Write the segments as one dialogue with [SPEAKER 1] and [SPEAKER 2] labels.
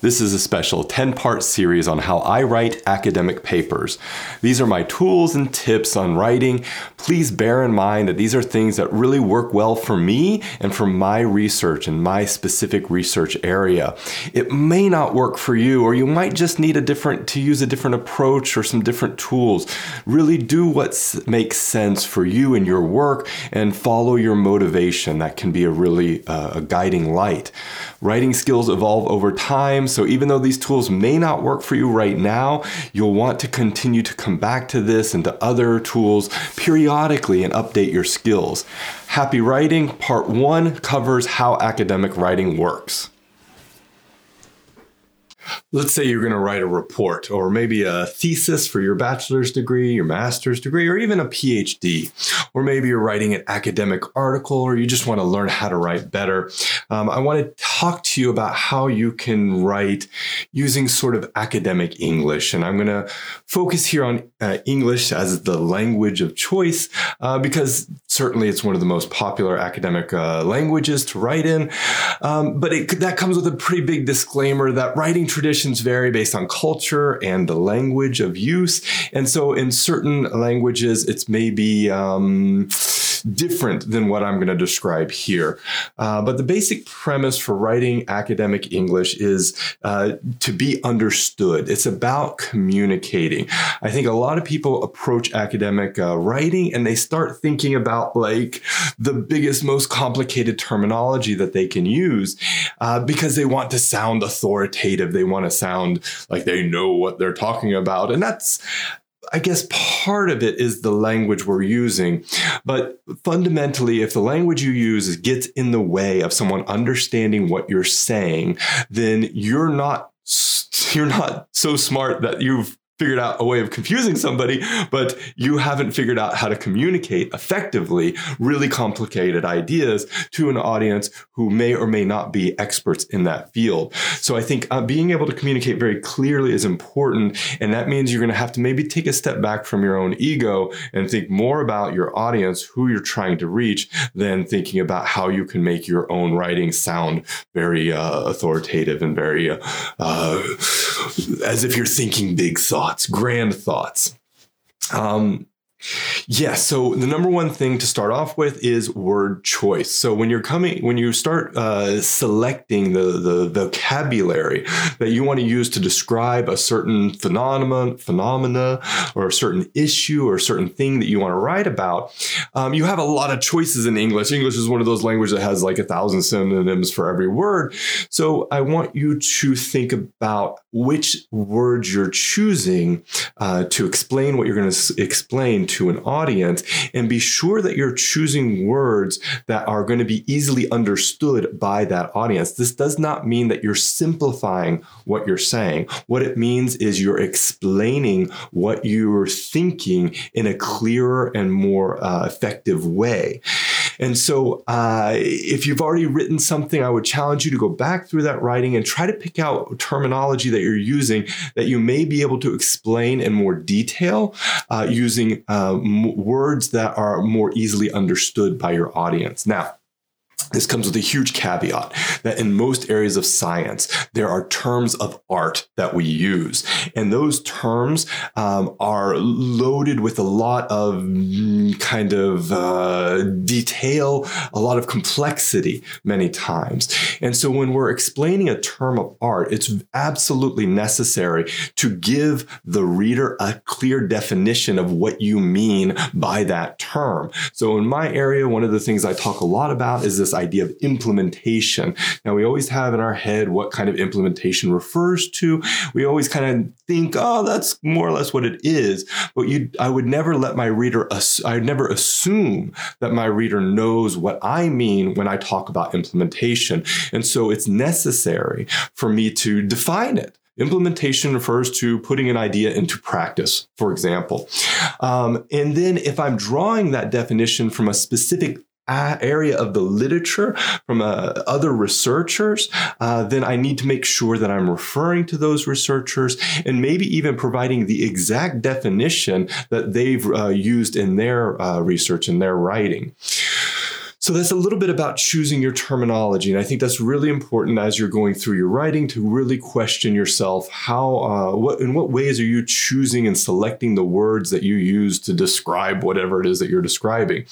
[SPEAKER 1] This is a special 10 part series on how I write academic papers. These are my tools and tips on writing. Please bear in mind that these are things that really work well for me and for my research and my specific research area. It may not work for you, or you might just need a different to use a different approach or some different tools. Really do what makes sense for you and your work and follow your motivation. That can be a really uh, a guiding light. Writing skills evolve over time, so even though these tools may not work for you right now, you'll want to continue to come back to this and to other tools periodically and update your skills. Happy Writing Part 1 covers how academic writing works let's say you're going to write a report or maybe a thesis for your bachelor's degree, your master's degree, or even a PhD, or maybe you're writing an academic article or you just want to learn how to write better. Um, I want to talk to you about how you can write using sort of academic English. And I'm going to focus here on uh, English as the language of choice uh, because certainly it's one of the most popular academic uh, languages to write in. Um, but it, that comes with a pretty big disclaimer that writing traditions vary based on culture and the language of use. And so in certain languages, it's maybe um, different than what I'm going to describe here. Uh, but the basic premise for writing academic English is uh, to be understood. It's about communicating. I think a lot of people approach academic uh, writing and they start thinking about like the biggest, most complicated terminology that they can use uh, because they want to sound authoritative. They want to sound like they know what they're talking about. And that's, I guess part of it is the language we're using. But fundamentally, if the language you use gets in the way of someone understanding what you're saying, then you're not you're not so smart that you've figured out a way of confusing somebody, but you haven't figured out how to communicate effectively really complicated ideas to an audience who may or may not be experts in that field. So I think uh, being able to communicate very clearly is important. And that means you're going to have to maybe take a step back from your own ego and think more about your audience, who you're trying to reach, than thinking about how you can make your own writing sound very uh, authoritative and very uh, as if you're thinking big thoughts, grand thoughts. Um, yeah, so the number one thing to start off with is word choice. So when you're coming, when you start uh, selecting the, the vocabulary that you want to use to describe a certain phenomenon, phenomena, or a certain issue or a certain thing that you want to write about, um, you have a lot of choices in English. English is one of those languages that has like a thousand synonyms for every word. So I want you to think about which words you're choosing uh, to explain what you're going to explain to an audience and be sure that you're choosing words that are going to be easily understood by that audience. This does not mean that you're simplifying what you're saying. What it means is you're explaining what you're thinking in a clearer and more uh, effective way. And so, uh, if you've already written something, I would challenge you to go back through that writing and try to pick out terminology that you're using that you may be able to explain in more detail uh, using uh, m- words that are more easily understood by your audience. Now, this comes with a huge caveat that in most areas of science, there are terms of art that we use. And those terms um, are loaded with a lot of kind of uh, detail, a lot of complexity many times. And so when we're explaining a term of art, it's absolutely necessary to give the reader a clear definition of what you mean by that term. So in my area, one of the things I talk a lot about is this idea of implementation. Now, we always have in our head what kind of implementation refers to. We always kind of think, oh, that's more or less what it is. But you, I would never let my reader, I would never assume that my reader knows what I mean when I talk about implementation. And so it's necessary for me to define it. Implementation refers to putting an idea into practice, for example. Um, and then if I'm drawing that definition from a specific area of the literature from uh, other researchers, uh, then I need to make sure that I'm referring to those researchers and maybe even providing the exact definition that they've uh, used in their uh, research and their writing. So that's a little bit about choosing your terminology. And I think that's really important as you're going through your writing to really question yourself how, uh, what, in what ways are you choosing and selecting the words that you use to describe whatever it is that you're describing.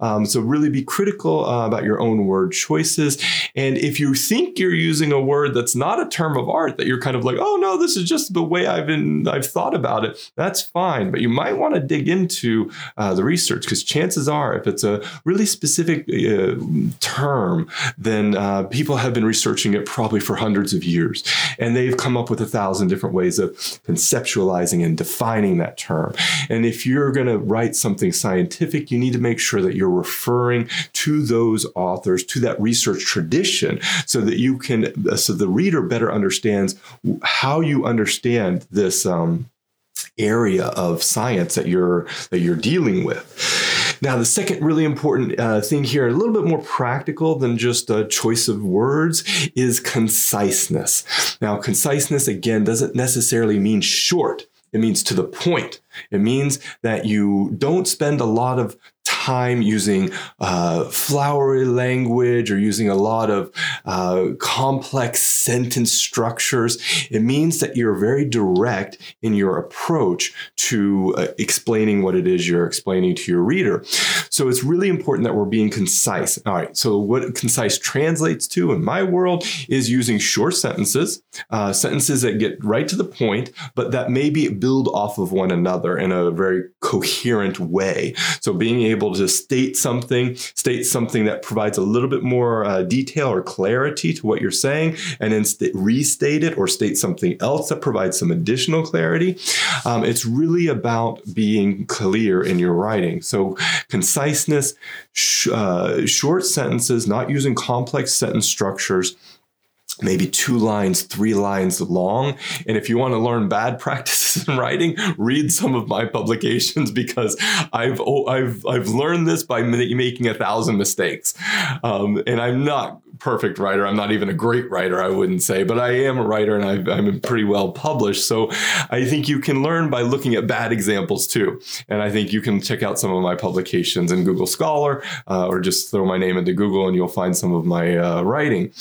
[SPEAKER 1] Um, so really be critical uh, about your own word choices. And if you think you're using a word that's not a term of art, that you're kind of like, oh no, this is just the way I've been, I've thought about it, that's fine. But you might want to dig into uh, the research because chances are, if it's a really specific uh, term, then uh, people have been researching it probably for hundreds of years. And they've come up with a thousand different ways of conceptualizing and defining that term. And if you're going to write something scientific, you need to make sure that you're referring to those authors, to that research tradition, so that you can, uh, so the reader better understands how you understand this. Um, area of science that you're that you're dealing with. Now, the second really important uh, thing here, a little bit more practical than just a choice of words, is conciseness. Now, conciseness again doesn't necessarily mean short. It means to the point. It means that you don't spend a lot of time using uh, flowery language or using a lot of uh, complex sentence structures. It means that you're very direct in your approach to uh, explaining what it is you're explaining to your reader. So it's really important that we're being concise. All right. So what concise translates to in my world is using short sentences, uh, sentences that get right to the point, but that maybe build off of one another in a very coherent way. So being able to state something, state something that provides a little bit more uh, detail or clarity to what you're saying, and then st- restate it or state something else that provides some additional clarity. Um, it's really about being clear in your writing. So conciseness, sh- uh, short sentences, not using complex sentence structures maybe two lines, three lines long. And if you want to learn bad practices in writing, read some of my publications because I've oh, I've I've learned this by making a thousand mistakes, um, and I'm not perfect writer. I'm not even a great writer, I wouldn't say, but I am a writer and i am pretty well published. So I think you can learn by looking at bad examples too. And I think you can check out some of my publications in Google Scholar uh, or just throw my name into Google and you'll find some of my uh, writing.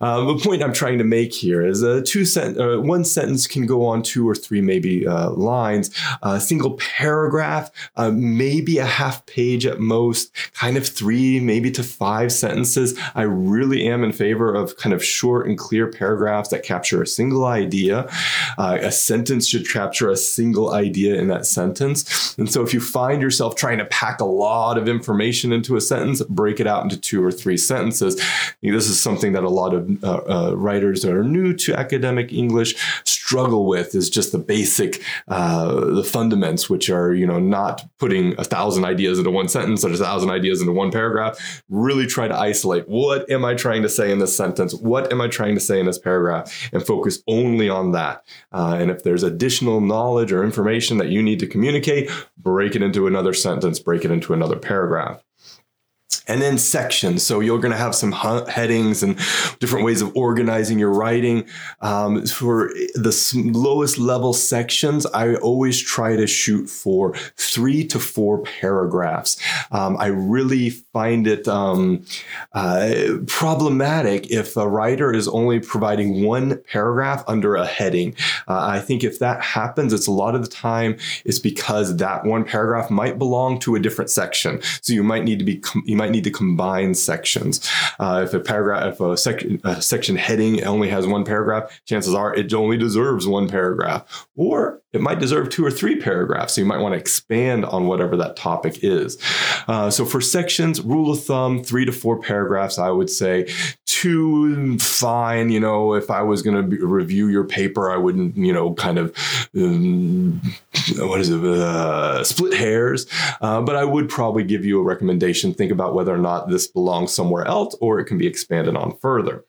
[SPEAKER 1] Uh, the point I'm trying to make here is a two sent- uh, one sentence can go on two or three maybe uh, lines, a single paragraph, uh, maybe a half page at most, kind of three, maybe to five sentences. I really am in favor of kind of short and clear paragraphs that capture a single idea. Uh, a sentence should capture a single idea in that sentence. And so if you find yourself trying to pack a lot of information into a sentence, break it out into two or three sentences. This is something that a lot of uh, uh, writers that are new to academic English struggle with is just the basic, uh, the fundaments, which are, you know, not putting a thousand ideas into one sentence or a thousand ideas into one paragraph. Really try to isolate what am I trying to say in this sentence? What am I trying to say in this paragraph? And focus only on that. Uh, and if there's additional knowledge or information that you need to communicate, break it into another sentence, break it into another paragraph and then sections. So you're going to have some headings and different ways of organizing your writing. Um, for the lowest level sections, I always try to shoot for three to four paragraphs. Um, I really find it um, uh, problematic if a writer is only providing one paragraph under a heading. Uh, I think if that happens, it's a lot of the time it's because that one paragraph might belong to a different section. So you might need to be you might need to combine sections. Uh, if a paragraph, if a, sec- a section heading only has one paragraph, chances are it only deserves one paragraph. Or it might deserve two or three paragraphs. So you might want to expand on whatever that topic is. Uh, so for sections, rule of thumb, three to four paragraphs, I would say. Two, fine. You know, if I was going to review your paper, I wouldn't, you know, kind of, um, what is it, uh, split hairs. Uh, but I would probably give you a recommendation. Think about whether or not this belongs somewhere else or it can be expanded on further.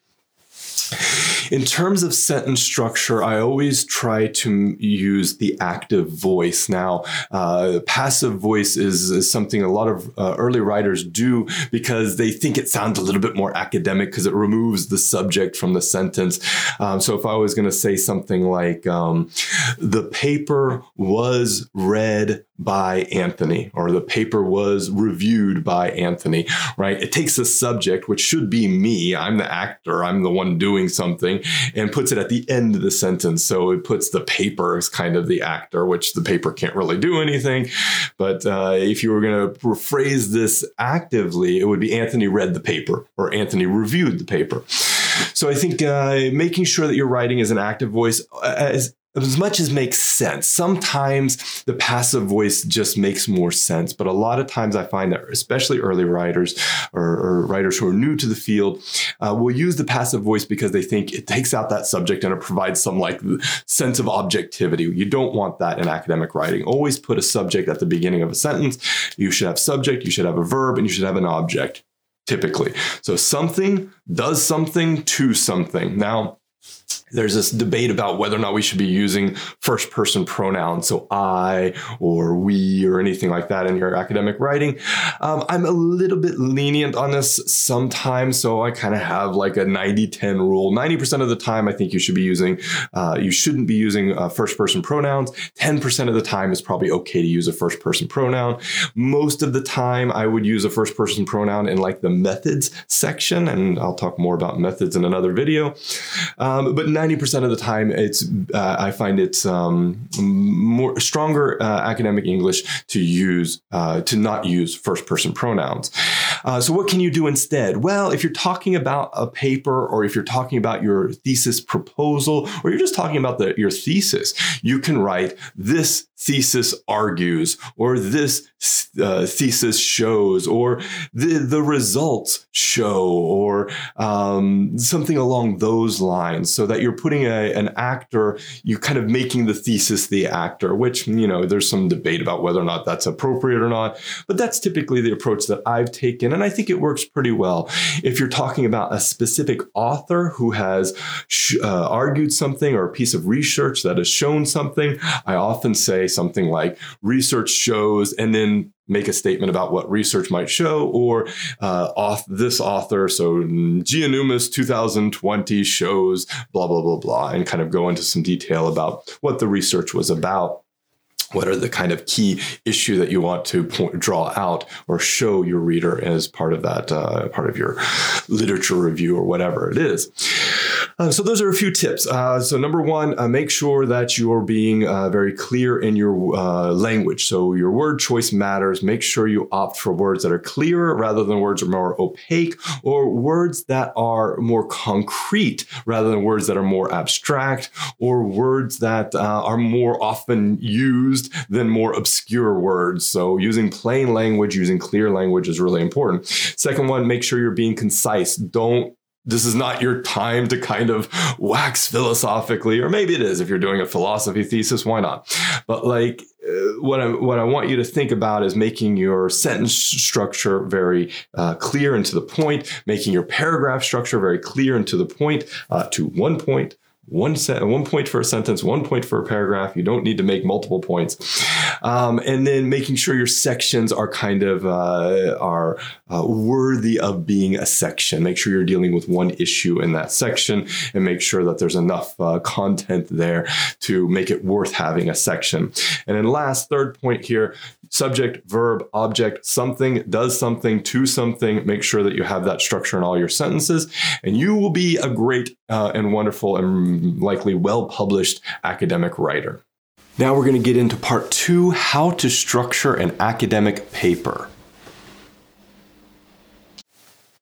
[SPEAKER 1] In terms of sentence structure, I always try to use the active voice. Now, uh, passive voice is, is, something a lot of uh, early writers do because they think it sounds a little bit more academic because it removes the subject from the sentence. Um, so if I was going to say something like, um, the paper was read by Anthony, or the paper was reviewed by Anthony, right? It takes a subject, which should be me, I'm the actor, I'm the one doing something, and puts it at the end of the sentence. So it puts the paper as kind of the actor, which the paper can't really do anything. But uh, if you were going to rephrase this actively, it would be Anthony read the paper or Anthony reviewed the paper. So I think uh, making sure that you're writing as an active voice uh, as as much as makes sense. Sometimes the passive voice just makes more sense, but a lot of times I find that, especially early writers or, or writers who are new to the field, uh, will use the passive voice because they think it takes out that subject and it provides some like sense of objectivity. You don't want that in academic writing. Always put a subject at the beginning of a sentence. You should have subject, you should have a verb, and you should have an object typically. So something does something to something. Now, there's this debate about whether or not we should be using first person pronouns, so I or we or anything like that in your academic writing. Um, I'm a little bit lenient on this sometimes, so I kind of have like a 90 10 rule. 90% of the time, I think you should be using, uh, you shouldn't be using uh, first person pronouns. 10% of the time, is probably okay to use a first person pronoun. Most of the time, I would use a first person pronoun in like the methods section, and I'll talk more about methods in another video. Um, but 90% of the time, it's uh, I find it's um, more stronger uh, academic English to use uh, to not use first person pronouns. Uh, so what can you do instead? Well, if you're talking about a paper, or if you're talking about your thesis proposal, or you're just talking about the, your thesis, you can write this thesis argues, or this uh, thesis shows, or the the results show, or um, something along those lines, so that you're putting a, an actor, you're kind of making the thesis the actor, which you know there's some debate about whether or not that's appropriate or not, but that's typically the approach that I've taken, and I think it works pretty well. If you're talking about a specific author who has sh- uh, argued something or a piece of research that has shown something, I often say something like research shows and then make a statement about what research might show or uh, off this author so Giannoumis 2020 shows blah blah blah blah and kind of go into some detail about what the research was about what are the kind of key issue that you want to point, draw out or show your reader as part of that uh, part of your literature review or whatever it is. Uh, so those are a few tips. Uh, so number one uh, make sure that you're being uh, very clear in your uh, language. So your word choice matters. Make sure you opt for words that are clearer rather than words that are more opaque or words that are more concrete rather than words that are more abstract or words that are more often used used than more obscure words. So using plain language, using clear language is really important. Second one, make sure you're being concise. Don't this is not your time to kind of wax philosophically, or maybe it is if you're doing a philosophy thesis, why not? But like uh, what I what I want you to think about is making your sentence structure very uh, clear and to the point, making your paragraph structure very clear and to the point, uh, to one point, one set, one point for a sentence, one point for a paragraph. You don't need to make multiple points, um, and then making sure your sections are kind of uh, are uh, worthy of being a section. Make sure you're dealing with one issue in that section, and make sure that there's enough uh, content there to make it worth having a section. And then last, third point here: subject, verb, object, something does something to something. Make sure that you have that structure in all your sentences, and you will be a great uh, and wonderful and likely well published academic writer. Now we're going to get into part two how to structure an academic paper.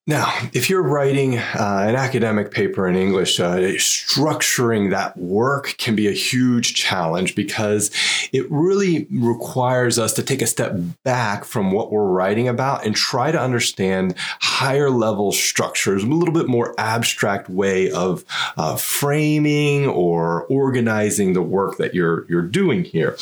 [SPEAKER 1] Now, if you're writing uh, an academic paper in English, uh, structuring that work can be a huge challenge because it really requires us to take a step back from what we're writing about and try to understand higher level structures, a little bit more abstract way of uh, framing or organizing the work that you're you're doing here.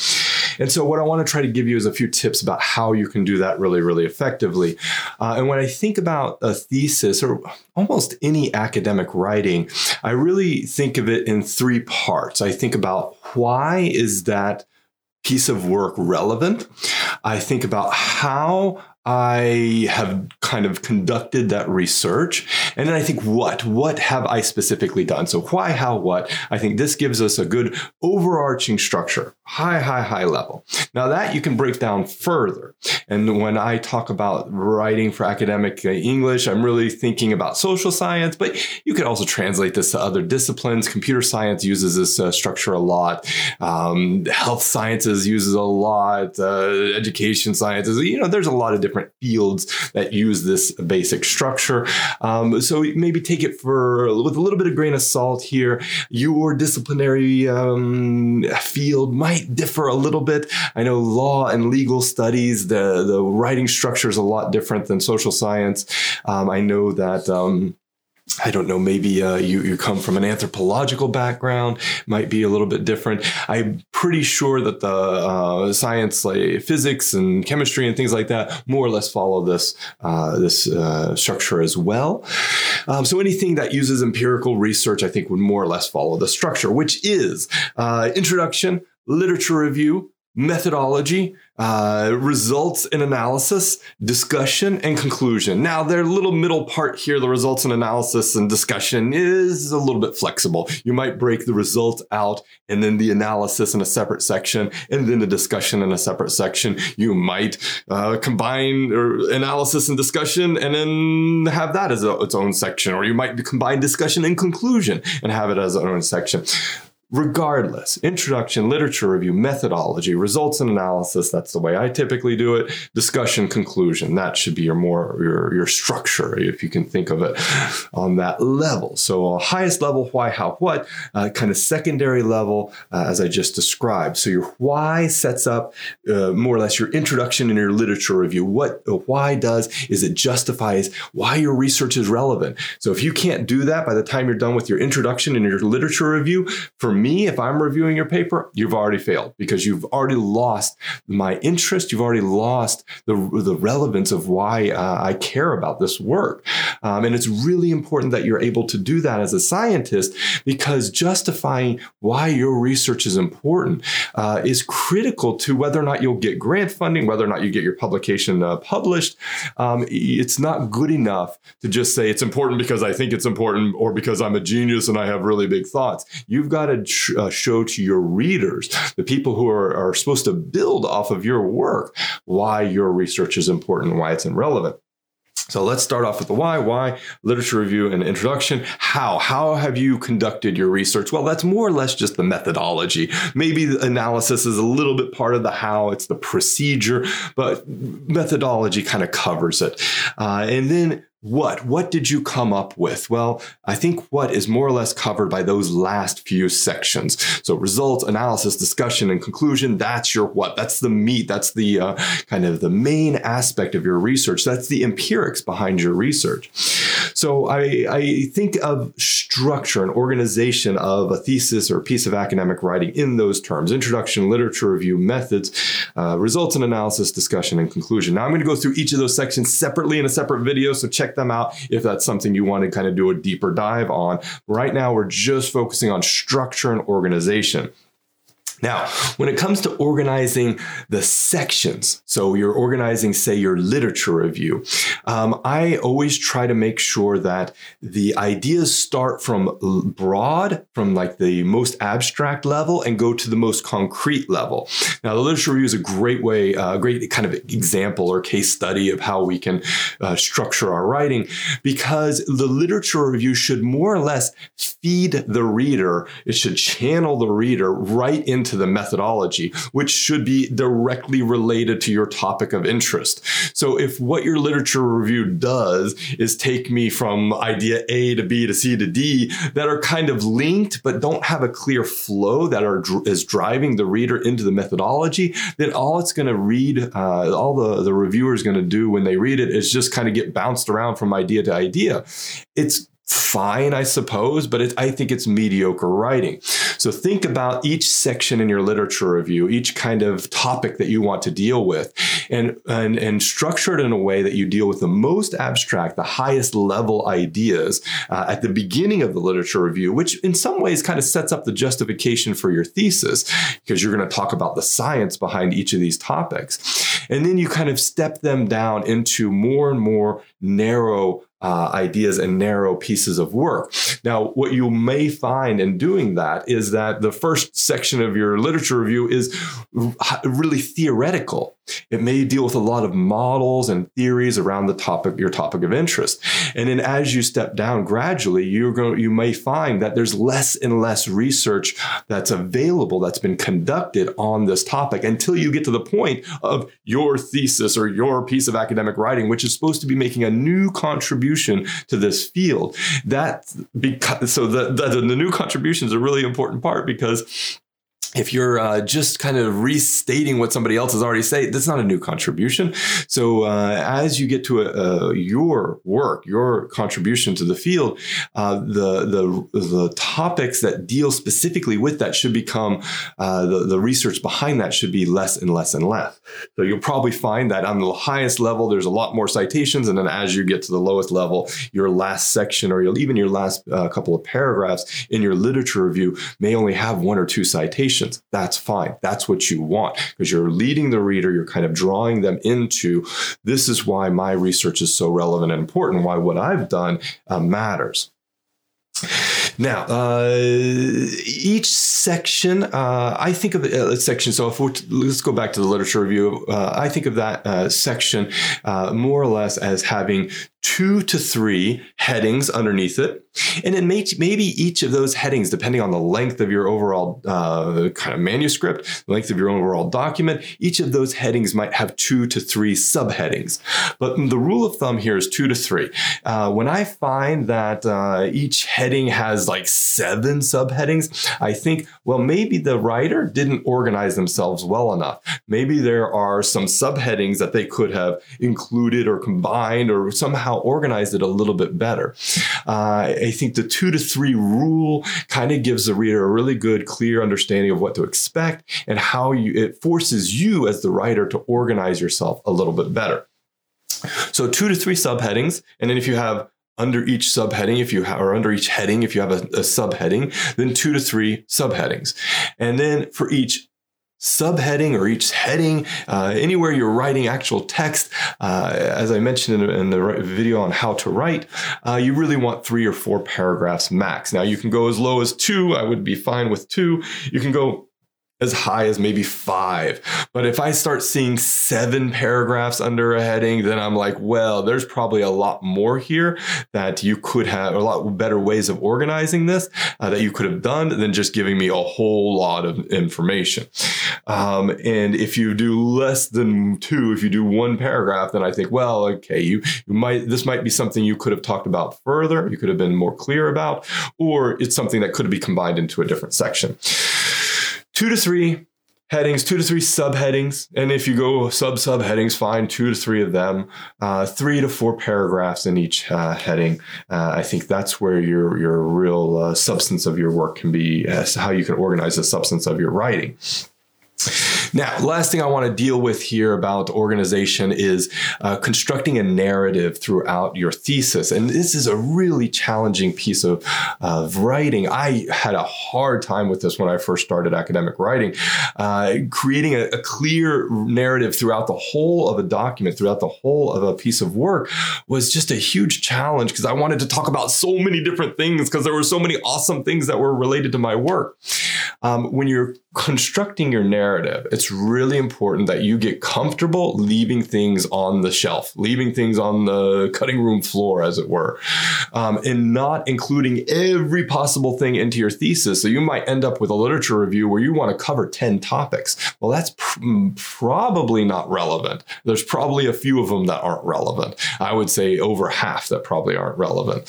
[SPEAKER 1] And so, what I want to try to give you is a few tips about how you can do that really, really effectively. Uh, and when I think about a thesis or almost any academic writing, I really think of it in three parts. I think about why is that piece of work relevant? I think about how I have kind of conducted that research. And then I think, what? What have I specifically done? So, why, how, what? I think this gives us a good overarching structure high, high, high level. Now, that you can break down further. And when I talk about writing for academic uh, English, I'm really thinking about social science, but you could also translate this to other disciplines. Computer science uses this uh, structure a lot, um, health sciences uses a lot, uh, education sciences, you know, there's a lot of different fields that use this basic structure. Um, so maybe take it for with a little bit of grain of salt here. Your disciplinary um, field might differ a little bit. I know law and legal studies, the, the writing structure is a lot different than social science. Um, I know that. Um, I don't know, maybe uh, you, you come from an anthropological background, might be a little bit different. I'm pretty sure that the uh, science, like physics and chemistry and things like that, more or less follow this, uh, this uh, structure as well. Um, so anything that uses empirical research, I think, would more or less follow the structure, which is uh, introduction, literature review, methodology, uh, results and analysis, discussion, and conclusion. Now, their little middle part here, the results and analysis and discussion, is a little bit flexible. You might break the results out and then the analysis in a separate section, and then the discussion in a separate section. You might uh, combine analysis and discussion and then have that as a, its own section, or you might combine discussion and conclusion and have it as its own section. Regardless, introduction, literature review, methodology, results and analysis, that's the way I typically do it. Discussion, conclusion, that should be your more your, your structure, if you can think of it on that level. So uh, highest level, why, how, what, uh, kind of secondary level, uh, as I just described. So your why sets up uh, more or less your introduction and your literature review. What why does is it justifies why your research is relevant. So if you can't do that by the time you're done with your introduction and your literature review, for me, if I'm reviewing your paper, you've already failed because you've already lost my interest. You've already lost the, the relevance of why uh, I care about this work. Um, and it's really important that you're able to do that as a scientist because justifying why your research is important uh, is critical to whether or not you'll get grant funding, whether or not you get your publication uh, published. Um, it's not good enough to just say it's important because I think it's important or because I'm a genius and I have really big thoughts. You've got to uh, show to your readers, the people who are, are supposed to build off of your work, why your research is important, why it's relevant. So let's start off with the why. Why? Literature review and introduction. How? How have you conducted your research? Well, that's more or less just the methodology. Maybe the analysis is a little bit part of the how, it's the procedure, but methodology kind of covers it. Uh, and then what? What did you come up with? Well, I think what is more or less covered by those last few sections. So results, analysis, discussion, and conclusion, that's your what. That's the meat. That's the uh, kind of the main aspect of your research. That's the empirics behind your research. So I, I think of structure and organization of a thesis or a piece of academic writing in those terms. Introduction, literature review, methods, uh, results and analysis, discussion, and conclusion. Now I'm going to go through each of those sections separately in a separate video. So check check them out if that's something you want to kind of do a deeper dive on. Right now, we're just focusing on structure and organization. Now, when it comes to organizing the sections, so you're organizing, say, your literature review, um, I always try to make sure that the ideas start from broad, from like the most abstract level, and go to the most concrete level. Now, the literature review is a great way, a uh, great kind of example or case study of how we can uh, structure our writing because the literature review should more or less feed the reader, it should channel the reader right into into the methodology, which should be directly related to your topic of interest. So if what your literature review does is take me from idea A to B to C to D that are kind of linked but don't have a clear flow that are is driving the reader into the methodology, then all it's going to read, uh, all the, the reviewer is going to do when they read it is just kind of get bounced around from idea to idea. It's fine, I suppose, but it, I think it's mediocre writing. So think about each section in your literature review, each kind of topic that you want to deal with, and, and, and structure it in a way that you deal with the most abstract, the highest level ideas uh, at the beginning of the literature review, which in some ways kind of sets up the justification for your thesis because you're going to talk about the science behind each of these topics. And then you kind of step them down into more and more narrow uh, ideas and narrow pieces of work. Now, what you may find in doing that is that the first section of your literature review is really theoretical. It may deal with a lot of models and theories around the topic, your topic of interest. And then as you step down gradually, you're going, you may find that there's less and less research that's available that's been conducted on this topic until you get to the point of your thesis or your piece of academic writing, which is supposed to be making a new contribution to this field. That because so the, the, the new contribution is a really important part because if you're uh, just kind of restating what somebody else has already said, that's not a new contribution. So uh, as you get to a, a, your work, your contribution to the field, uh, the, the the topics that deal specifically with that should become uh, the the research behind that should be less and less and less. So you'll probably find that on the highest level, there's a lot more citations, and then as you get to the lowest level, your last section or even your last uh, couple of paragraphs in your literature review may only have one or two citations that's fine. That's what you want because you're leading the reader. You're kind of drawing them into this is why my research is so relevant and important, why what I've done uh, matters. Now, uh, each section, uh, I think of a uh, section. So, if we're t- let's go back to the literature review, uh, I think of that uh, section uh, more or less as having two to three headings underneath it. And then may, maybe each of those headings, depending on the length of your overall uh, kind of manuscript, the length of your overall document, each of those headings might have two to three subheadings. But the rule of thumb here is two to three. Uh, when I find that uh, each heading has like seven subheadings, I think, well, maybe the writer didn't organize themselves well enough. Maybe there are some subheadings that they could have included or combined or somehow somehow organized it a little bit better. Uh, I think the two to three rule kind of gives the reader a really good, clear understanding of what to expect and how you, it forces you as the writer to organize yourself a little bit better. So two to three subheadings, and then if you have under each subheading, if you have, or under each heading, if you have a, a subheading, then two to three subheadings. And then for each subheading or each heading, uh, anywhere you're writing actual text. Uh, as I mentioned in, in, the video on how to write, uh, you really want three or four paragraphs max. Now you can go as low as two. I would be fine with two. You can go as high as maybe five. But if I start seeing seven paragraphs under a heading, then I'm like, well, there's probably a lot more here that you could have, a lot better ways of organizing this uh, that you could have done than just giving me a whole lot of information. Um, and if you do less than two, if you do one paragraph, then I think, well, okay, you, you might, this might be something you could have talked about further, you could have been more clear about, or it's something that could be combined into a different section two to three headings, two to three subheadings. And if you go sub subheadings, fine, two to three of them, uh, three to four paragraphs in each uh, heading. Uh, I think that's where your, your real uh, substance of your work can be, uh, how you can organize the substance of your writing. Now, last thing I want to deal with here about organization is uh, constructing a narrative throughout your thesis. And this is a really challenging piece of, of writing. I had a hard time with this when I first started academic writing. Uh, creating a, a clear narrative throughout the whole of a document, throughout the whole of a piece of work was just a huge challenge because I wanted to talk about so many different things because there were so many awesome things that were related to my work. Um, when you're constructing your narrative, it's really important that you get comfortable leaving things on the shelf, leaving things on the cutting room floor, as it were, um, and not including every possible thing into your thesis. So you might end up with a literature review where you want to cover 10 topics. Well, that's pr- mm, probably not relevant. There's probably a few of them that aren't relevant. I would say over half that probably aren't relevant.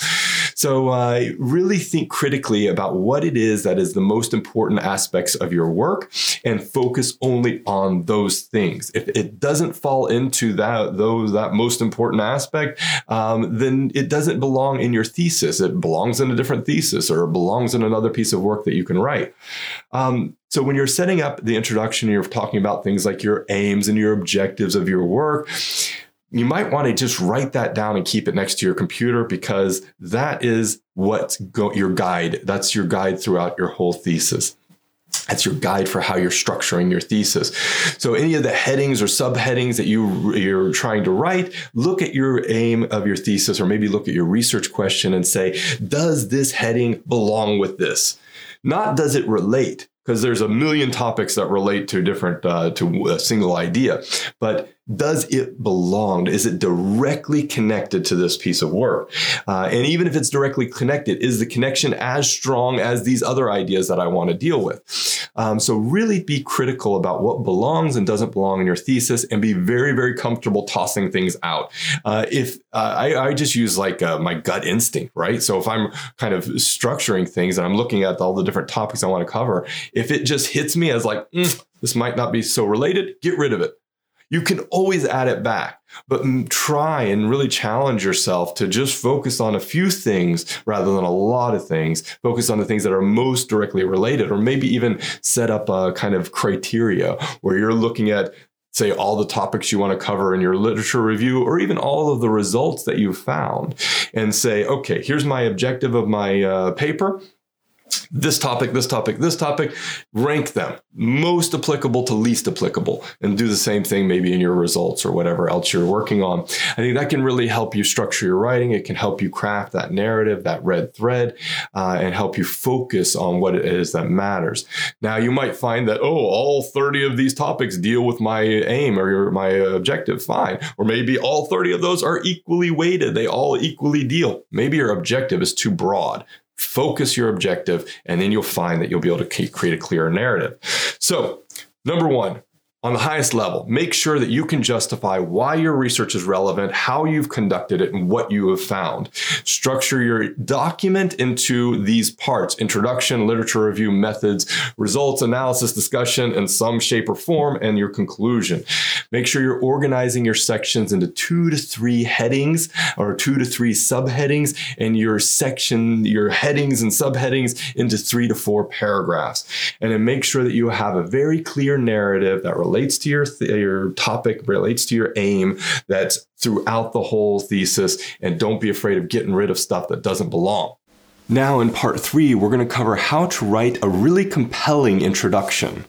[SPEAKER 1] So uh, really think critically about what it is that is the most important aspects of your work and focus only on those things. If it doesn't fall into that those that most important aspect, um, then it doesn't belong in your thesis. It belongs in a different thesis or it belongs in another piece of work that you can write. Um, so when you're setting up the introduction, you're talking about things like your aims and your objectives of your work you might want to just write that down and keep it next to your computer because that is what's go- your guide. That's your guide throughout your whole thesis. that's your guide for how you're structuring your thesis. So any of the headings or subheadings that you you're trying to write, look at your aim of your thesis or maybe look at your research question and say, does this heading belong with this? Not does it relate? Because there's a million topics that relate to different uh, to a single idea, but does it belong? Is it directly connected to this piece of work? Uh, and even if it's directly connected, is the connection as strong as these other ideas that I want to deal with? Um, so really be critical about what belongs and doesn't belong in your thesis, and be very, very comfortable tossing things out. Uh, if uh, I, I, just use like uh, my gut instinct, right? So if I'm kind of structuring things and I'm looking at all the different topics I want to cover, if it just hits me as like mm, this might not be so related, get rid of it you can always add it back, but try and really challenge yourself to just focus on a few things rather than a lot of things. Focus on the things that are most directly related, or maybe even set up a kind of criteria where you're looking at say all the topics you want to cover in your literature review or even all of the results that you've found and say okay here's my objective of my uh, paper this topic, this topic, this topic, rank them most applicable to least applicable, and do the same thing maybe in your results or whatever else you're working on. I think that can really help you structure your writing. It can help you craft that narrative, that red thread, uh, and help you focus on what it is that matters. Now, you might find that, oh, all 30 of these topics deal with my aim or my objective. Fine. Or maybe all 30 of those are equally weighted, they all equally deal. Maybe your objective is too broad focus your objective, and then you'll find that you'll be able to create a clearer narrative. So, number one, on the highest level, make sure that you can justify why your research is relevant, how you've conducted it, and what you have found. Structure your document into these parts introduction, literature review, methods, results, analysis, discussion, in some shape or form, and your conclusion. Make sure you're organizing your sections into two to three headings or two to three subheadings, and your section, your headings and subheadings into three to four paragraphs. And then make sure that you have a very clear narrative that relates to your th- your topic, relates to your aim. That's throughout the whole thesis, and don't be afraid of getting rid of stuff that doesn't belong. Now, in part three, we're going to cover how to write a really compelling introduction.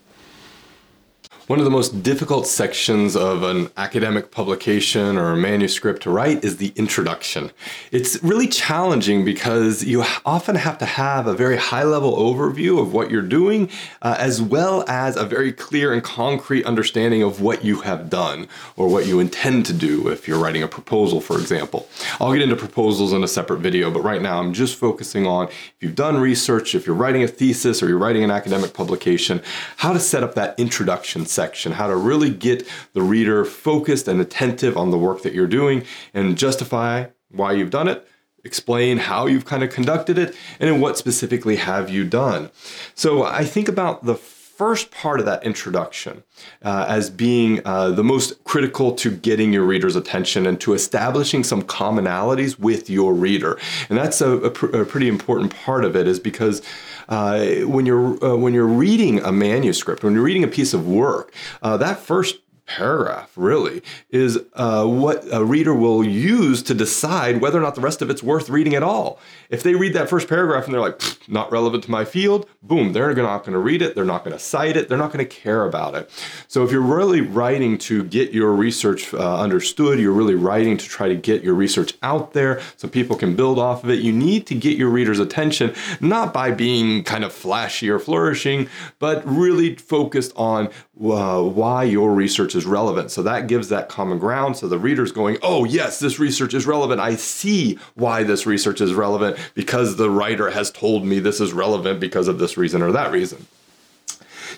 [SPEAKER 1] One of the most difficult sections of an academic publication or a manuscript to write is the introduction. It's really challenging because you often have to have a very high level overview of what you're doing, uh, as well as a very clear and concrete understanding of what you have done or what you intend to do if you're writing a proposal, for example. I'll get into proposals in a separate video, but right now I'm just focusing on if you've done research, if you're writing a thesis or you're writing an academic publication, how to set up that introduction section, how to really get the reader focused and attentive on the work that you're doing and justify why you've done it explain how you've kind of conducted it and then what specifically have you done. So i think about the first part of that introduction uh, as being uh, the most critical to getting your reader's attention and to establishing some commonalities with your reader. And that's a, a, pr- a pretty important part of it is because uh, when you're uh, when you're reading a manuscript, when you're reading a piece of work, uh, that first paragraph really is uh, what a reader will use to decide whether or not the rest of it's worth reading at all. If they read that first paragraph and they're like, not relevant to my field, boom, they're not going to read it. They're not going to cite it. They're not going to care about it. So if you're really writing to get your research uh, understood, you're really writing to try to get your research out there so people can build off of it, you need to get your reader's attention, not by being kind of flashy or flourishing, but really focused on uh, why your research is relevant. So that gives that common ground. So the reader's going, oh, yes, this research is relevant. I see why this research is relevant because the writer has told me this is relevant because of this reason or that reason.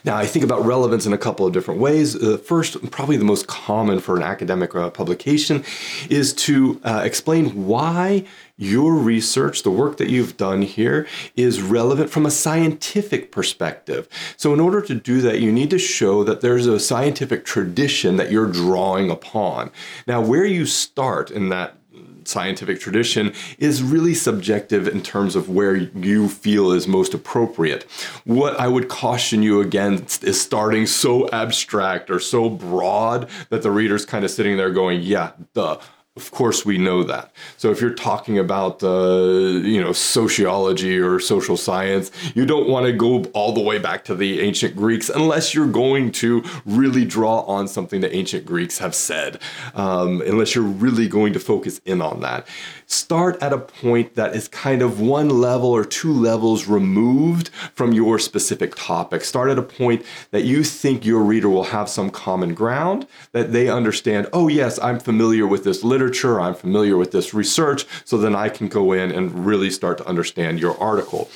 [SPEAKER 1] Now, I think about relevance in a couple of different ways. Uh, first, probably the most common for an academic uh, publication, is to uh, explain why your research, the work that you've done here, is relevant from a scientific perspective. So, in order to do that, you need to show that there's a scientific tradition that you're drawing upon. Now, where you start in that scientific tradition is really subjective in terms of where you feel is most appropriate. What I would caution you against is starting so abstract or so broad that the reader's kind of sitting there going, yeah, duh Of course, we know that. So if you're talking about, uh, you know, sociology or social science, you don't want to go all the way back to the ancient Greeks unless you're going to really draw on something the ancient Greeks have said. Um, unless you're really going to focus in on that start at a point that is kind of one level or two levels removed from your specific topic. Start at a point that you think your reader will have some common ground, that they understand, oh, yes, I'm familiar with this literature, I'm familiar with this research, so then I can go in and really start to understand your article.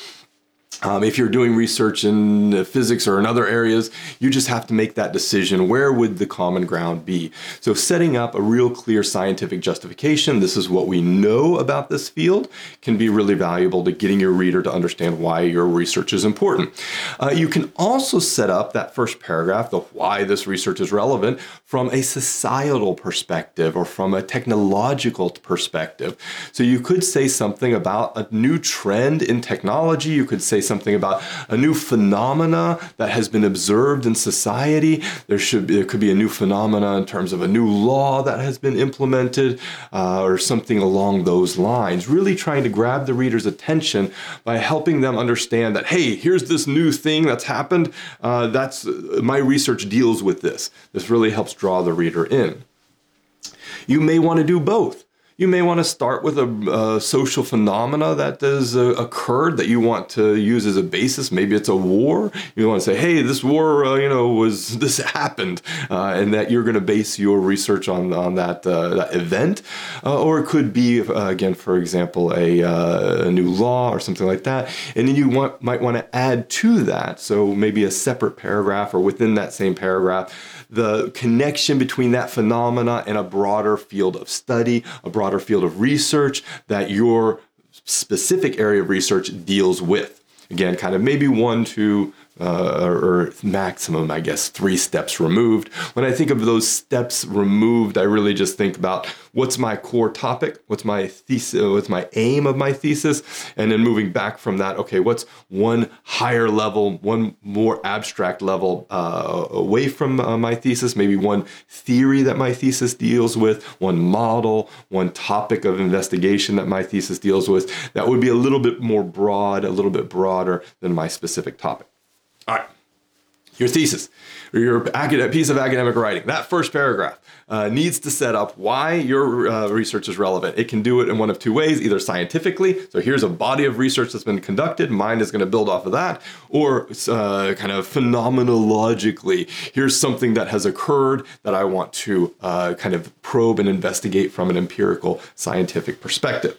[SPEAKER 1] Um, if you're doing research in physics or in other areas, you just have to make that decision. Where would the common ground be? So, setting up a real clear scientific justification, this is what we know about this field, can be really valuable to getting your reader to understand why your research is important. Uh, you can also set up that first paragraph, the why this research is relevant, from a societal perspective or from a technological perspective. So, you could say something about a new trend in technology. You could say something about a new phenomena that has been observed in society. There should be, there could be a new phenomena in terms of a new law that has been implemented uh, or something along those lines. Really trying to grab the reader's attention by helping them understand that hey, here's this new thing that's happened. Uh, that's my research deals with this. This really helps draw the reader in. You may want to do both you may want to start with a, social phenomena that has uh, occurred that you want to use as a basis. Maybe it's a war. You want to say, "Hey, this war, uh, you know, was this happened," uh, and that you're going to base your research on on that, uh, that event, uh, or it could be again, for example, a, a, new law or something like that, and then you want, might want to add to that. So maybe a separate paragraph or within that same paragraph the connection between that phenomena and a broader field of study, a broader field of research that your specific area of research deals with. Again, kind of maybe one, two, uh, or maximum, I guess, three steps removed. When I think of those steps removed, I really just think about what's my core topic, what's my thesis, what's my aim of my thesis, and then moving back from that, okay, what's one higher level, one more abstract level uh, away from uh, my thesis, maybe one theory that my thesis deals with, one model, one topic of investigation that my thesis deals with. That would be a little bit more broad, a little bit broader than my specific topic. All right, your thesis or your piece of academic writing, that first paragraph uh, needs to set up why your uh, research is relevant. It can do it in one of two ways either scientifically, so here's a body of research that's been conducted, mine is going to build off of that, or uh, kind of phenomenologically, here's something that has occurred that I want to uh, kind of probe and investigate from an empirical scientific perspective.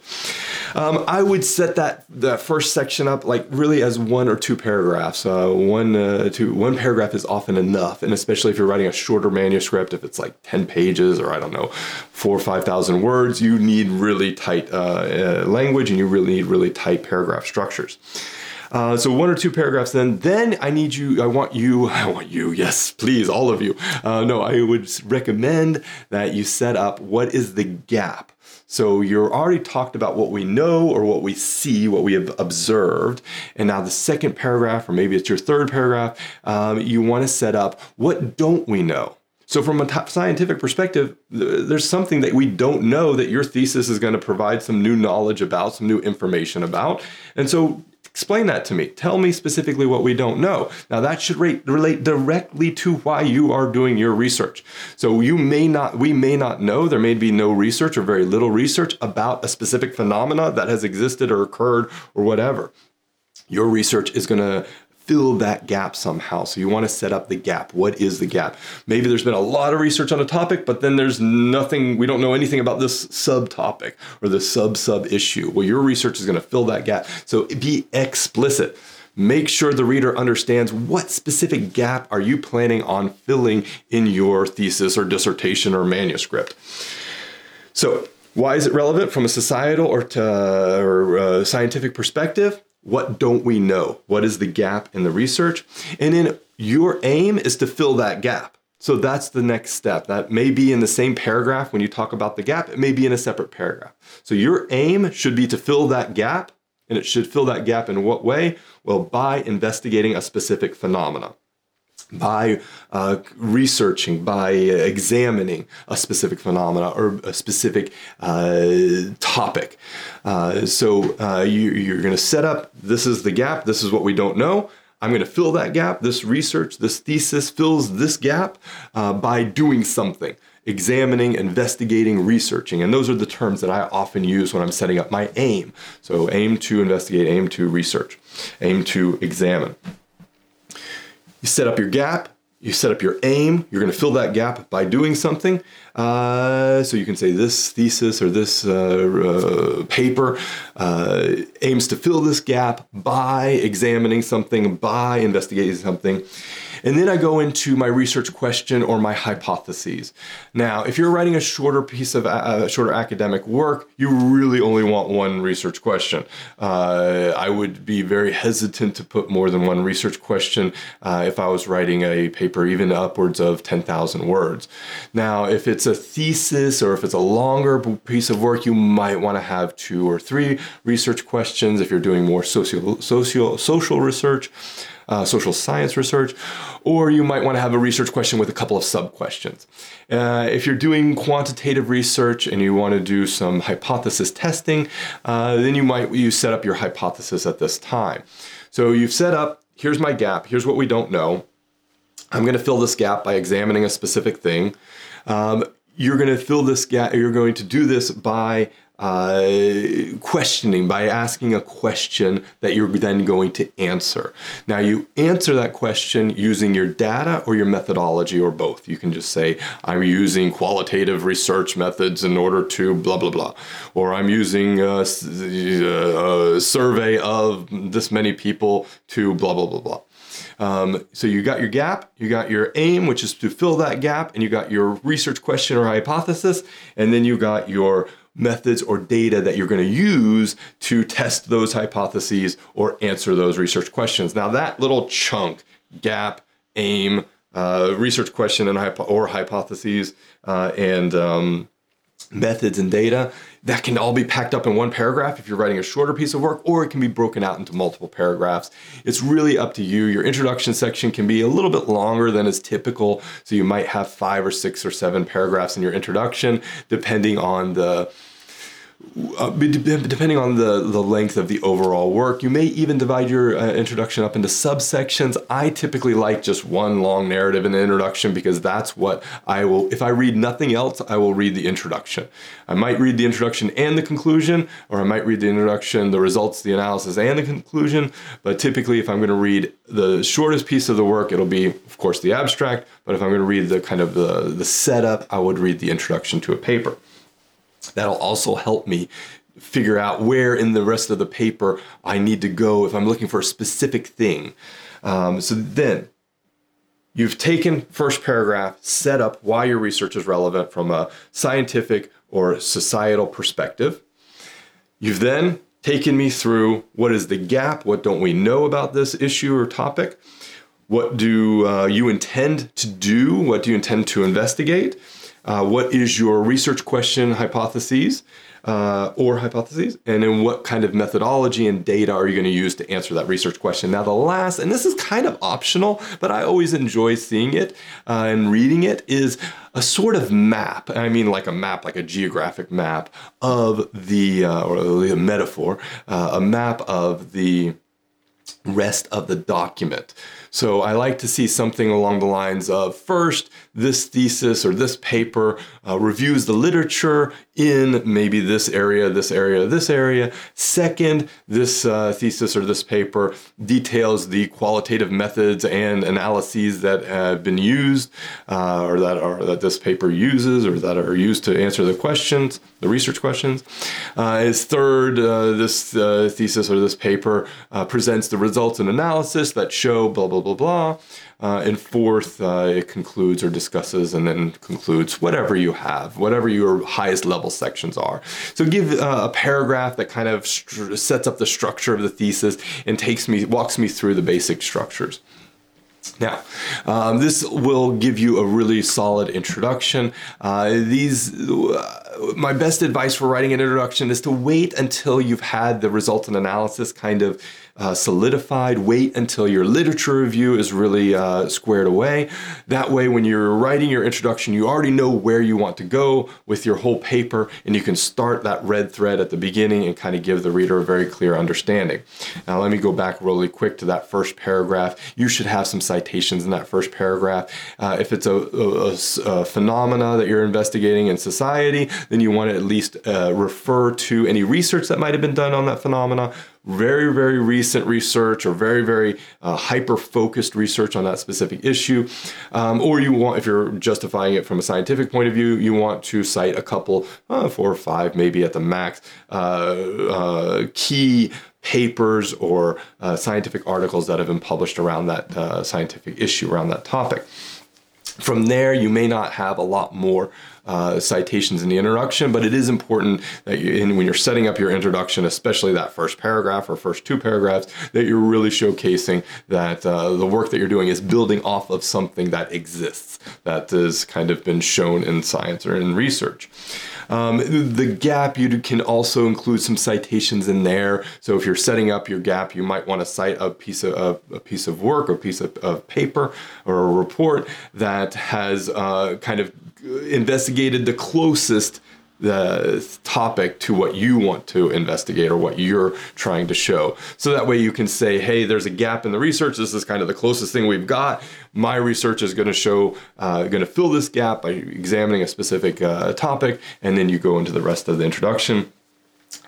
[SPEAKER 1] Um, I would set that that first section up like really as one or two paragraphs. Uh, one uh, two one paragraph is often enough, and especially if you're writing a shorter manuscript, if it's like ten pages or I don't know, four or five thousand words, you need really tight uh, uh, language and you really need really tight paragraph structures. Uh, so one or two paragraphs then then i need you i want you i want you yes please all of you uh, no i would recommend that you set up what is the gap so you're already talked about what we know or what we see, what we have observed. And now the second paragraph, or maybe it's your third paragraph, um, you want to set up what don't we know? So, from a scientific perspective, there's something that we don't know that your thesis is going to provide some new knowledge about, some new information about. And so, Explain that to me. Tell me specifically what we don't know. Now, that should relate directly to why you are doing your research. So, you may not, we may not know, there may be no research or very little research about a specific phenomena that has existed or occurred or whatever. Your research is going to fill that gap somehow. So you want to set up the gap. What is the gap? Maybe there's been a lot of research on a topic, but then there's nothing, we don't know anything about this subtopic or the sub sub issue. Well, your research is going to fill that gap. So be explicit. Make sure the reader understands what specific gap are you planning on filling in your thesis or dissertation or manuscript. So, why is it relevant from a societal or, to, or uh, scientific perspective? What don't we know? What is the gap in the research? And then your aim is to fill that gap. So that's the next step. That may be in the same paragraph when you talk about the gap, it may be in a separate paragraph. So your aim should be to fill that gap, and it should fill that gap in what way? Well, by investigating a specific phenomena. By uh, researching, by examining a specific phenomena or a specific uh, topic. Uh, so uh, you, you're going to set up this is the gap, this is what we don't know. I'm going to fill that gap. This research, this thesis fills this gap uh, by doing something examining, investigating, researching. And those are the terms that I often use when I'm setting up my aim. So, aim to investigate, aim to research, aim to examine. You set up your gap, you set up your aim. You're going to fill that gap by doing something. Uh, so you can say this thesis or this uh, uh, paper uh, aims to fill this gap by examining something, by investigating something. And then I go into my research question or my hypotheses. Now, if you're writing a shorter piece of uh, shorter academic work, you really only want one research question. Uh, I would be very hesitant to put more than one research question uh, if I was writing a paper even upwards of 10,000 words. Now, if it's a thesis or if it's a longer piece of work, you might want to have two or three research questions if you're doing more socio, socio, social research uh, social science research, or you might want to have a research question with a couple of sub questions. Uh, if you're doing quantitative research and you want to do some hypothesis testing, uh, then you might you set up your hypothesis at this time. So you've set up. Here's my gap. Here's what we don't know. I'm going to fill this gap by examining a specific thing. Um, you're going to fill this gap. You're going to do this by uh, questioning by asking a question that you're then going to answer. Now, you answer that question using your data or your methodology or both. You can just say, I'm using qualitative research methods in order to blah, blah, blah. Or I'm using a, a survey of this many people to blah, blah, blah, blah. Um, so you got your gap, you got your aim, which is to fill that gap, and you got your research question or hypothesis, and then you got your methods or data that you're going to use to test those hypotheses or answer those research questions. Now, that little chunk, gap, aim, uh, research question and hypo- or hypotheses, uh, and um, methods and data that can all be packed up in one paragraph if you're writing a shorter piece of work, or it can be broken out into multiple paragraphs. It's really up to you. Your introduction section can be a little bit longer than is typical, so you might have five or six or seven paragraphs in your introduction, depending on the uh, depending on the, the length of the overall work, you may even divide your uh, introduction up into subsections. I typically like just one long narrative in the introduction because that's what I will, if I read nothing else, I will read the introduction. I might read the introduction and the conclusion, or I might read the introduction, the results, the analysis, and the conclusion. But typically, if I'm going to read the shortest piece of the work, it'll be, of course, the abstract. But if I'm going to read the kind of the, the setup, I would read the introduction to a paper. That'll also help me figure out where in the rest of the paper I need to go if I'm looking for a specific thing. Um, so then you've taken first paragraph, set up why your research is relevant from a scientific or societal perspective. You've then taken me through what is the gap, what don't we know about this issue or topic, what do uh, you intend to do, what do you intend to investigate uh, what is your research question hypotheses uh, or hypotheses, and then what kind of methodology and data are you going to use to answer that research question. Now, the last, and this is kind of optional, but I always enjoy seeing it uh, and reading it, is a sort of map. I mean, like a map, like a geographic map of the, uh, or a metaphor, uh, a map of the rest of the document. So I like to see something along the lines of first, this thesis or this paper uh, reviews the literature in maybe this area, this area, this area. Second, this uh, thesis or this paper details the qualitative methods and analyses that have been used, uh, or that are that this paper uses, or that are used to answer the questions, the research questions. Uh, is third, uh, this uh, thesis or this paper uh, presents the results and analysis that show blah blah blah blah. Uh, and fourth, uh, it concludes or discusses and then concludes whatever you have, whatever your highest level sections are. So give uh, a paragraph that kind of sets up the structure of the thesis and takes me, walks me through the basic structures. Now, um, this will give you a really solid introduction. Uh, these, uh, my best advice for writing an introduction is to wait until you've had the results and analysis kind of uh, solidified. Wait until your literature review is really uh, squared away. That way, when you're writing your introduction, you already know where you want to go with your whole paper, and you can start that red thread at the beginning and kind of give the reader a very clear understanding. Now, let me go back really quick to that first paragraph. You should have some citations in that first paragraph. Uh, if it's a, a, a, phenomena that you're investigating in society, then you want to at least uh, refer to any research that might have been done on that phenomena very, very recent research or very, very uh, hyper focused research on that specific issue. Um, or you want, if you're justifying it from a scientific point of view, you want to cite a couple, uh, four or five maybe at the max, uh, uh key papers or uh, scientific articles that have been published around that uh, scientific issue, around that topic. From there, you may not have a lot more uh, citations in the introduction, but it is important that you, when you're setting up your introduction, especially that first paragraph or first two paragraphs, that you're really showcasing that uh, the work that you're doing is building off of something that exists, that has kind of been shown in science or in research. Um, the gap, you can also include some citations in there. So if you're setting up your gap, you might want to cite a piece of a, piece of work, or a piece of, of, paper, or a report that has uh, kind of investigated the closest the topic to what you want to investigate or what you're trying to show. So that way you can say, hey, there's a gap in the research. This is kind of the closest thing we've got. My research is going to show, uh, going to fill this gap by examining a specific uh, topic, and then you go into the rest of the introduction.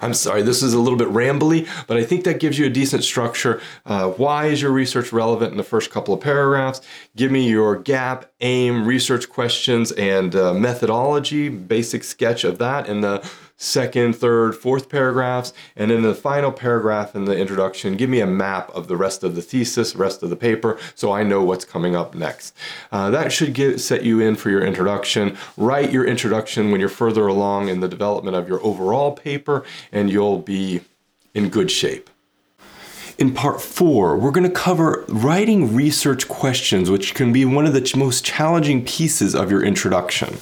[SPEAKER 1] I'm sorry, this is a little bit rambly, but I think that gives you a decent structure. Uh, why is your research relevant in the first couple of paragraphs? Give me your gap, aim, research questions, and uh, methodology, basic sketch of that in the second, third, fourth paragraphs. And in the final paragraph in the introduction, give me a map of the rest of the thesis, rest of the paper, so I know what's coming up next. Uh, that should get, set you in for your introduction. Write your introduction when you're further along in the development of your overall paper, and you'll be in good shape. In part four, we're going to cover writing research questions, which can be one of the most challenging pieces of your introduction.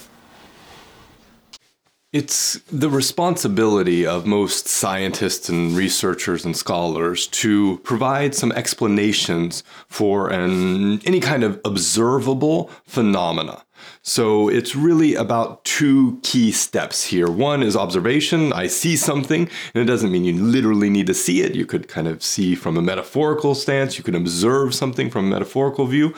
[SPEAKER 1] It's the responsibility of most scientists and researchers and scholars to provide some explanations for an, any kind of observable phenomena. So it's really about two key steps here. One is observation. I see something, and it doesn't mean you literally need to see it. You could kind of see from a metaphorical stance, you could observe something from a metaphorical view,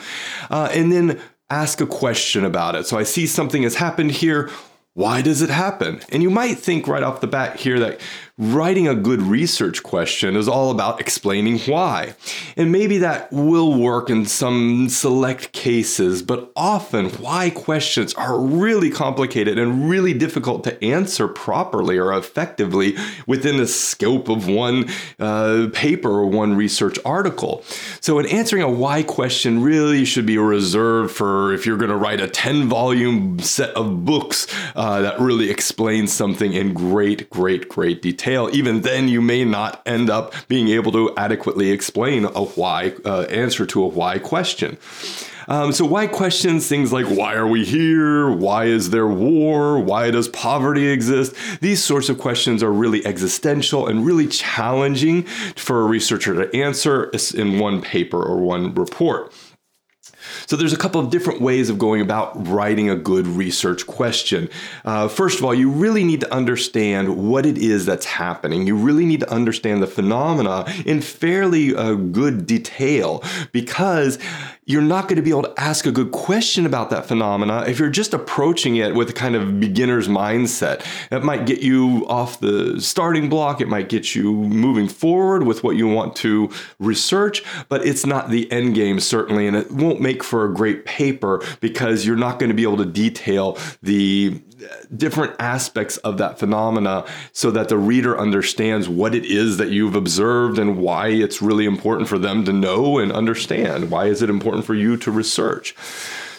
[SPEAKER 1] uh, and then ask a question about it. So I see something has happened here why does it happen? And you might think right off the bat here that writing a good research question is all about explaining why. And maybe that will work in some select cases, but often why questions are really complicated and really difficult to answer properly or effectively within the scope of one uh, paper or one research article. So, in answering a why question, really should be reserved for if you're going to write a 10 volume set of books uh, that really explains something in great, great, great detail even then you may not end up being able to adequately explain a why uh, answer to a why question. Um, so, why questions, things like why are we here? Why is there war? Why does poverty exist? These sorts of questions are really existential and really challenging for a researcher to answer in one paper or one report. So there's a couple of different ways of going about writing a good research question. Uh, first of all, you really need to understand what it is that's happening. You really need to understand the phenomena in fairly uh, good detail because you're not going to be able to ask a good question about that phenomena if you're just approaching it with a kind of beginner's mindset. It might get you off the starting block, it might get you moving forward with what you want to research, but it's not the end game, certainly, and it won't make for a great paper because you're not going to be able to detail the different aspects of that phenomena so that the reader understands what it is that you've observed and why it's really important for them to know and understand. Why is it important for you to research?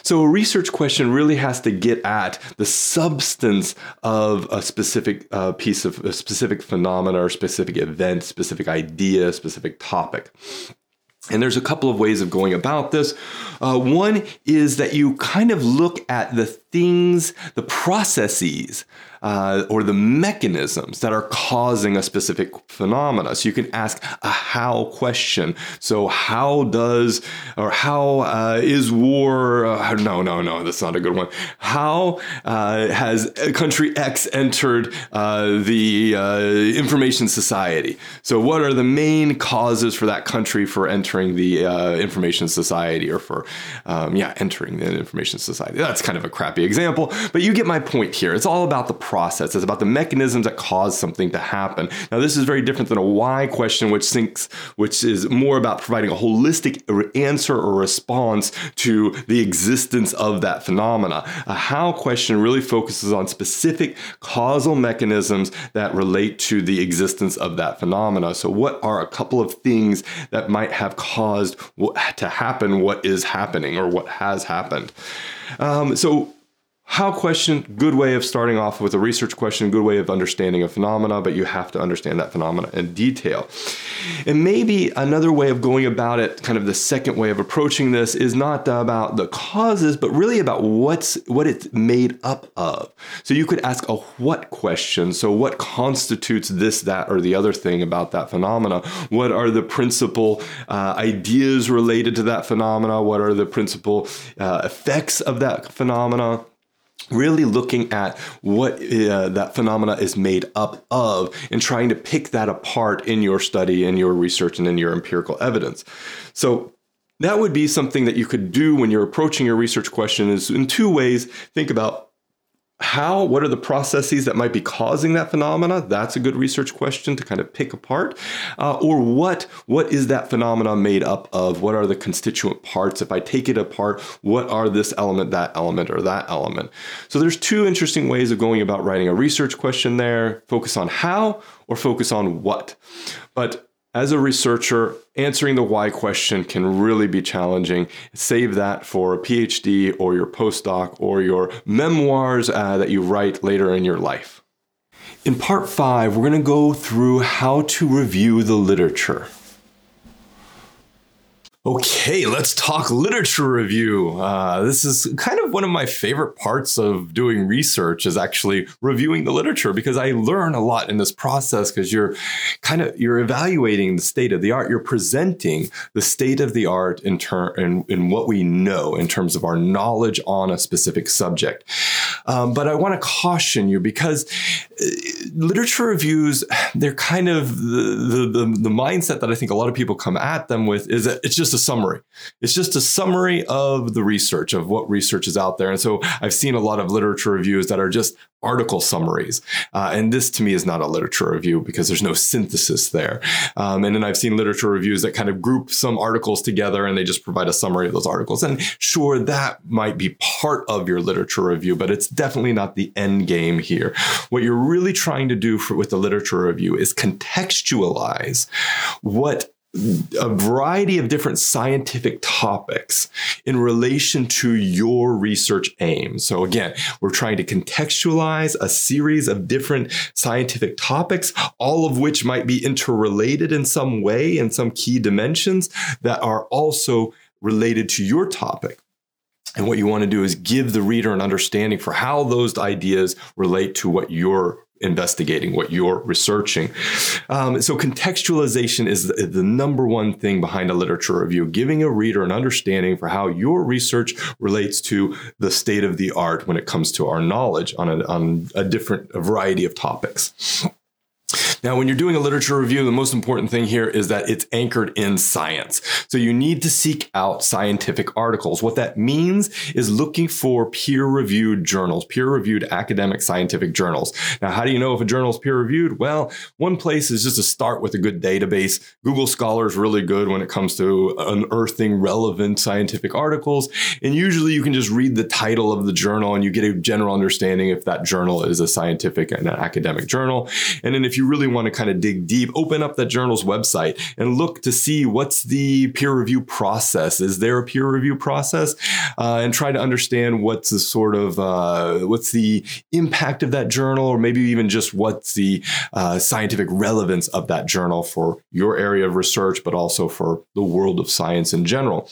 [SPEAKER 1] So a research question really has to get at the substance of a specific uh, piece of a specific phenomena or specific event, specific idea, specific topic. And there's a couple of ways of going about this. Uh, one is that you kind of look at the things, the processes uh, or the mechanisms that are causing a specific phenomena. So you can ask a how question. So how does or how uh, is war? Uh, no, no, no, that's not a good one. How uh, has country X entered uh, the uh, information society? So what are the main causes for that country for entering the information society or for um, yeah entering the information society? That's kind of a crappy example, but you get my point here. It's all about the process. It's about the mechanisms that cause something to happen. Now, this is very different than a why question, which thinks, which is more about providing a holistic answer or response to the existence of that phenomena. A how question really focuses on specific causal mechanisms that relate to the existence of that phenomena. So, what are a couple of things that might have caused to happen what is happening or what has happened? Um, so, how question, good way of starting off with a research question, good way of understanding a phenomena, but you have to understand that phenomena in detail. And maybe another way of going about it, kind of the second way of approaching this, is not about the causes, but really about what's what it's made up of. So you could ask a what question. So what constitutes this, that, or the other thing about that phenomena? What are the principal uh, ideas related to that phenomena? What are the principal uh, effects of that phenomena? Really looking at what uh, that phenomena is made up of and trying to pick that apart in your study and your research and in your empirical evidence. So that would be something that you could do when you're approaching your research question is in two ways think about how what are the processes that might be causing that phenomena? That's a good research question to kind of pick apart. Uh, or what what is that phenomena made up of? What are the constituent parts? If i take it apart what are this element that element or that element? So there's two interesting ways of going about writing a research question there. Focus on how or focus on what? But as a researcher, answering the why question can really be challenging. Save that for a PhD or your postdoc or your memoirs uh, that you write later in your life. In part five, we're going to go through how to review the literature. Okay, let's talk literature review. Uh, this is kind of one of my favorite parts of doing research is actually reviewing the literature because I learn a lot in this process because you're kind of you're evaluating the state of the art. You're presenting the state of the art in turn in, in what we know in terms of our knowledge on a specific subject. Um, but I want to caution you because literature reviews they're kind of the, the the mindset that I think a lot of people come at them with is that it's just a summary. It's just a summary of the research, of what research is out there. And so I've seen a lot of literature reviews that are just article summaries. Uh, and this to me is not a literature review because there's no synthesis there. Um, and then I've seen literature reviews that kind of group some articles together and they just provide a summary of those articles. And sure, that might be part of your literature review, but it's definitely not the end game here. What you're really trying to do for, with the literature review is contextualize what a variety of different scientific topics in relation to your research aims. So, again, we're trying to contextualize a series of different scientific topics, all of which might be interrelated in some way in some key dimensions that are also related to your topic. And what you want to do is give the reader an understanding for how those ideas relate to what you're investigating, what you're researching. Um, so, contextualization is the, the, number one thing behind a literature review, giving a reader an understanding for how your research relates to the state of the art when it comes to our knowledge on a, on a different a variety of topics. Now, when you're doing a literature review, the most important thing here is that it's anchored in science. So you need to seek out scientific articles. What that means is looking for peer reviewed journals, peer reviewed academic scientific journals. Now, how do you know if a journal is peer reviewed? Well, one place is just to start with a good database. Google Scholar is really good when it comes to unearthing relevant scientific articles. And usually you can just read the title of the journal and you get a general understanding if that journal is a scientific and an academic journal. And then if you really want to kind of dig deep, open up that journal's website and look to see what's the peer review process. Is there a peer review process? Uh, and try to understand what's the sort of uh, what's the impact of that journal, or maybe even just what's the uh, scientific relevance of that journal for your area of research, but also for the world of science in general.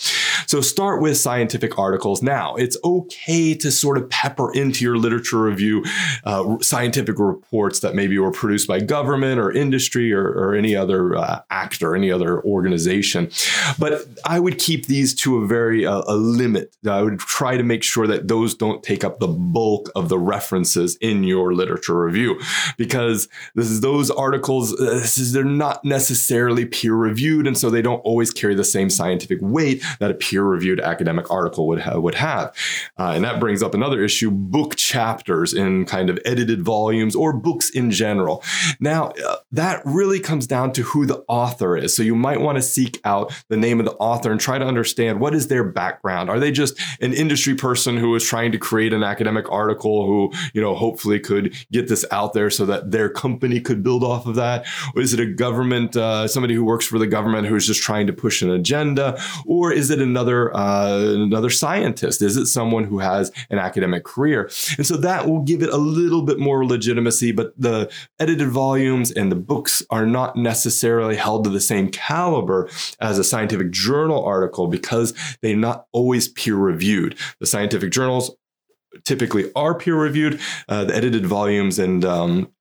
[SPEAKER 1] So start with scientific articles. Now, it's okay to sort of pepper into your literature review uh, scientific reports that maybe were produced by government or industry or, or any other uh, actor, any other organization. But I would keep these to a very uh, a limit. I would try to make sure that those don't take up the bulk of the references in your literature review, because is those articles. Uh, is, they're not necessarily peer reviewed, and so they don't always carry the same scientific weight that a peer reviewed academic article would ha- would have. Uh, and that brings up another issue: book chapters in kind of edited volumes or books in general. Now, that really comes down to who the author is. So you might want to seek out the name of the author and try to understand what is their background. Are they just an industry person who is trying to create an academic article who, you know, hopefully could get this out there so that their company could build off of that? Or is it a government, uh, somebody who works for the government who is just trying to push an agenda? Or is it another, uh, another scientist? Is it someone who has an academic career? And so that will give it a little bit more legitimacy, but the edited and the books are not necessarily held to the same caliber as a scientific journal article because they're not always peer reviewed. The scientific journals typically are peer reviewed. Uh, the edited volumes and um,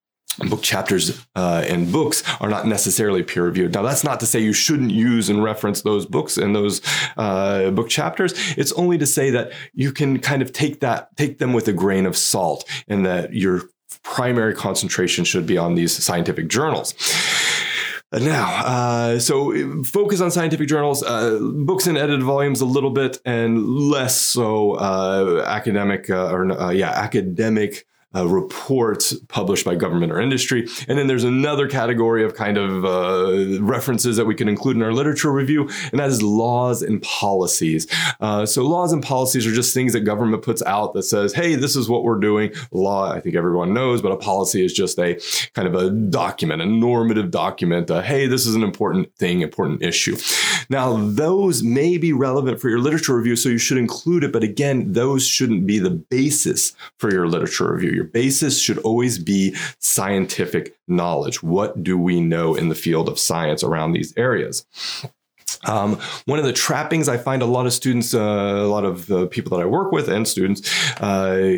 [SPEAKER 1] book chapters uh, and books are not necessarily peer reviewed. Now, that's not to say you shouldn't use and reference those books and those uh, book chapters. It's only to say that you can kind of take that, take them with a grain of salt, and that your primary concentration should be on these scientific journals. Now, uh, so focus on scientific journals, uh, books and edited volumes a little bit, and less so uh, academic uh, or uh, yeah, academic uh, reports published by government or industry. And then there's another category of kind of uh, references that we can include in our literature review, and that is laws and policies. Uh, so, laws and policies are just things that government puts out that says, hey, this is what we're doing. Law, I think everyone knows, but a policy is just a kind of a document, a normative document. Hey, this is an important thing, important issue. Now, those may be relevant for your literature review, so you should include it. But again, those shouldn't be the basis for your literature review. Basis should always be scientific knowledge. What do we know in the field of science around these areas? Um, one of the trappings I find a lot of students, uh, a lot of people that I work with and students uh,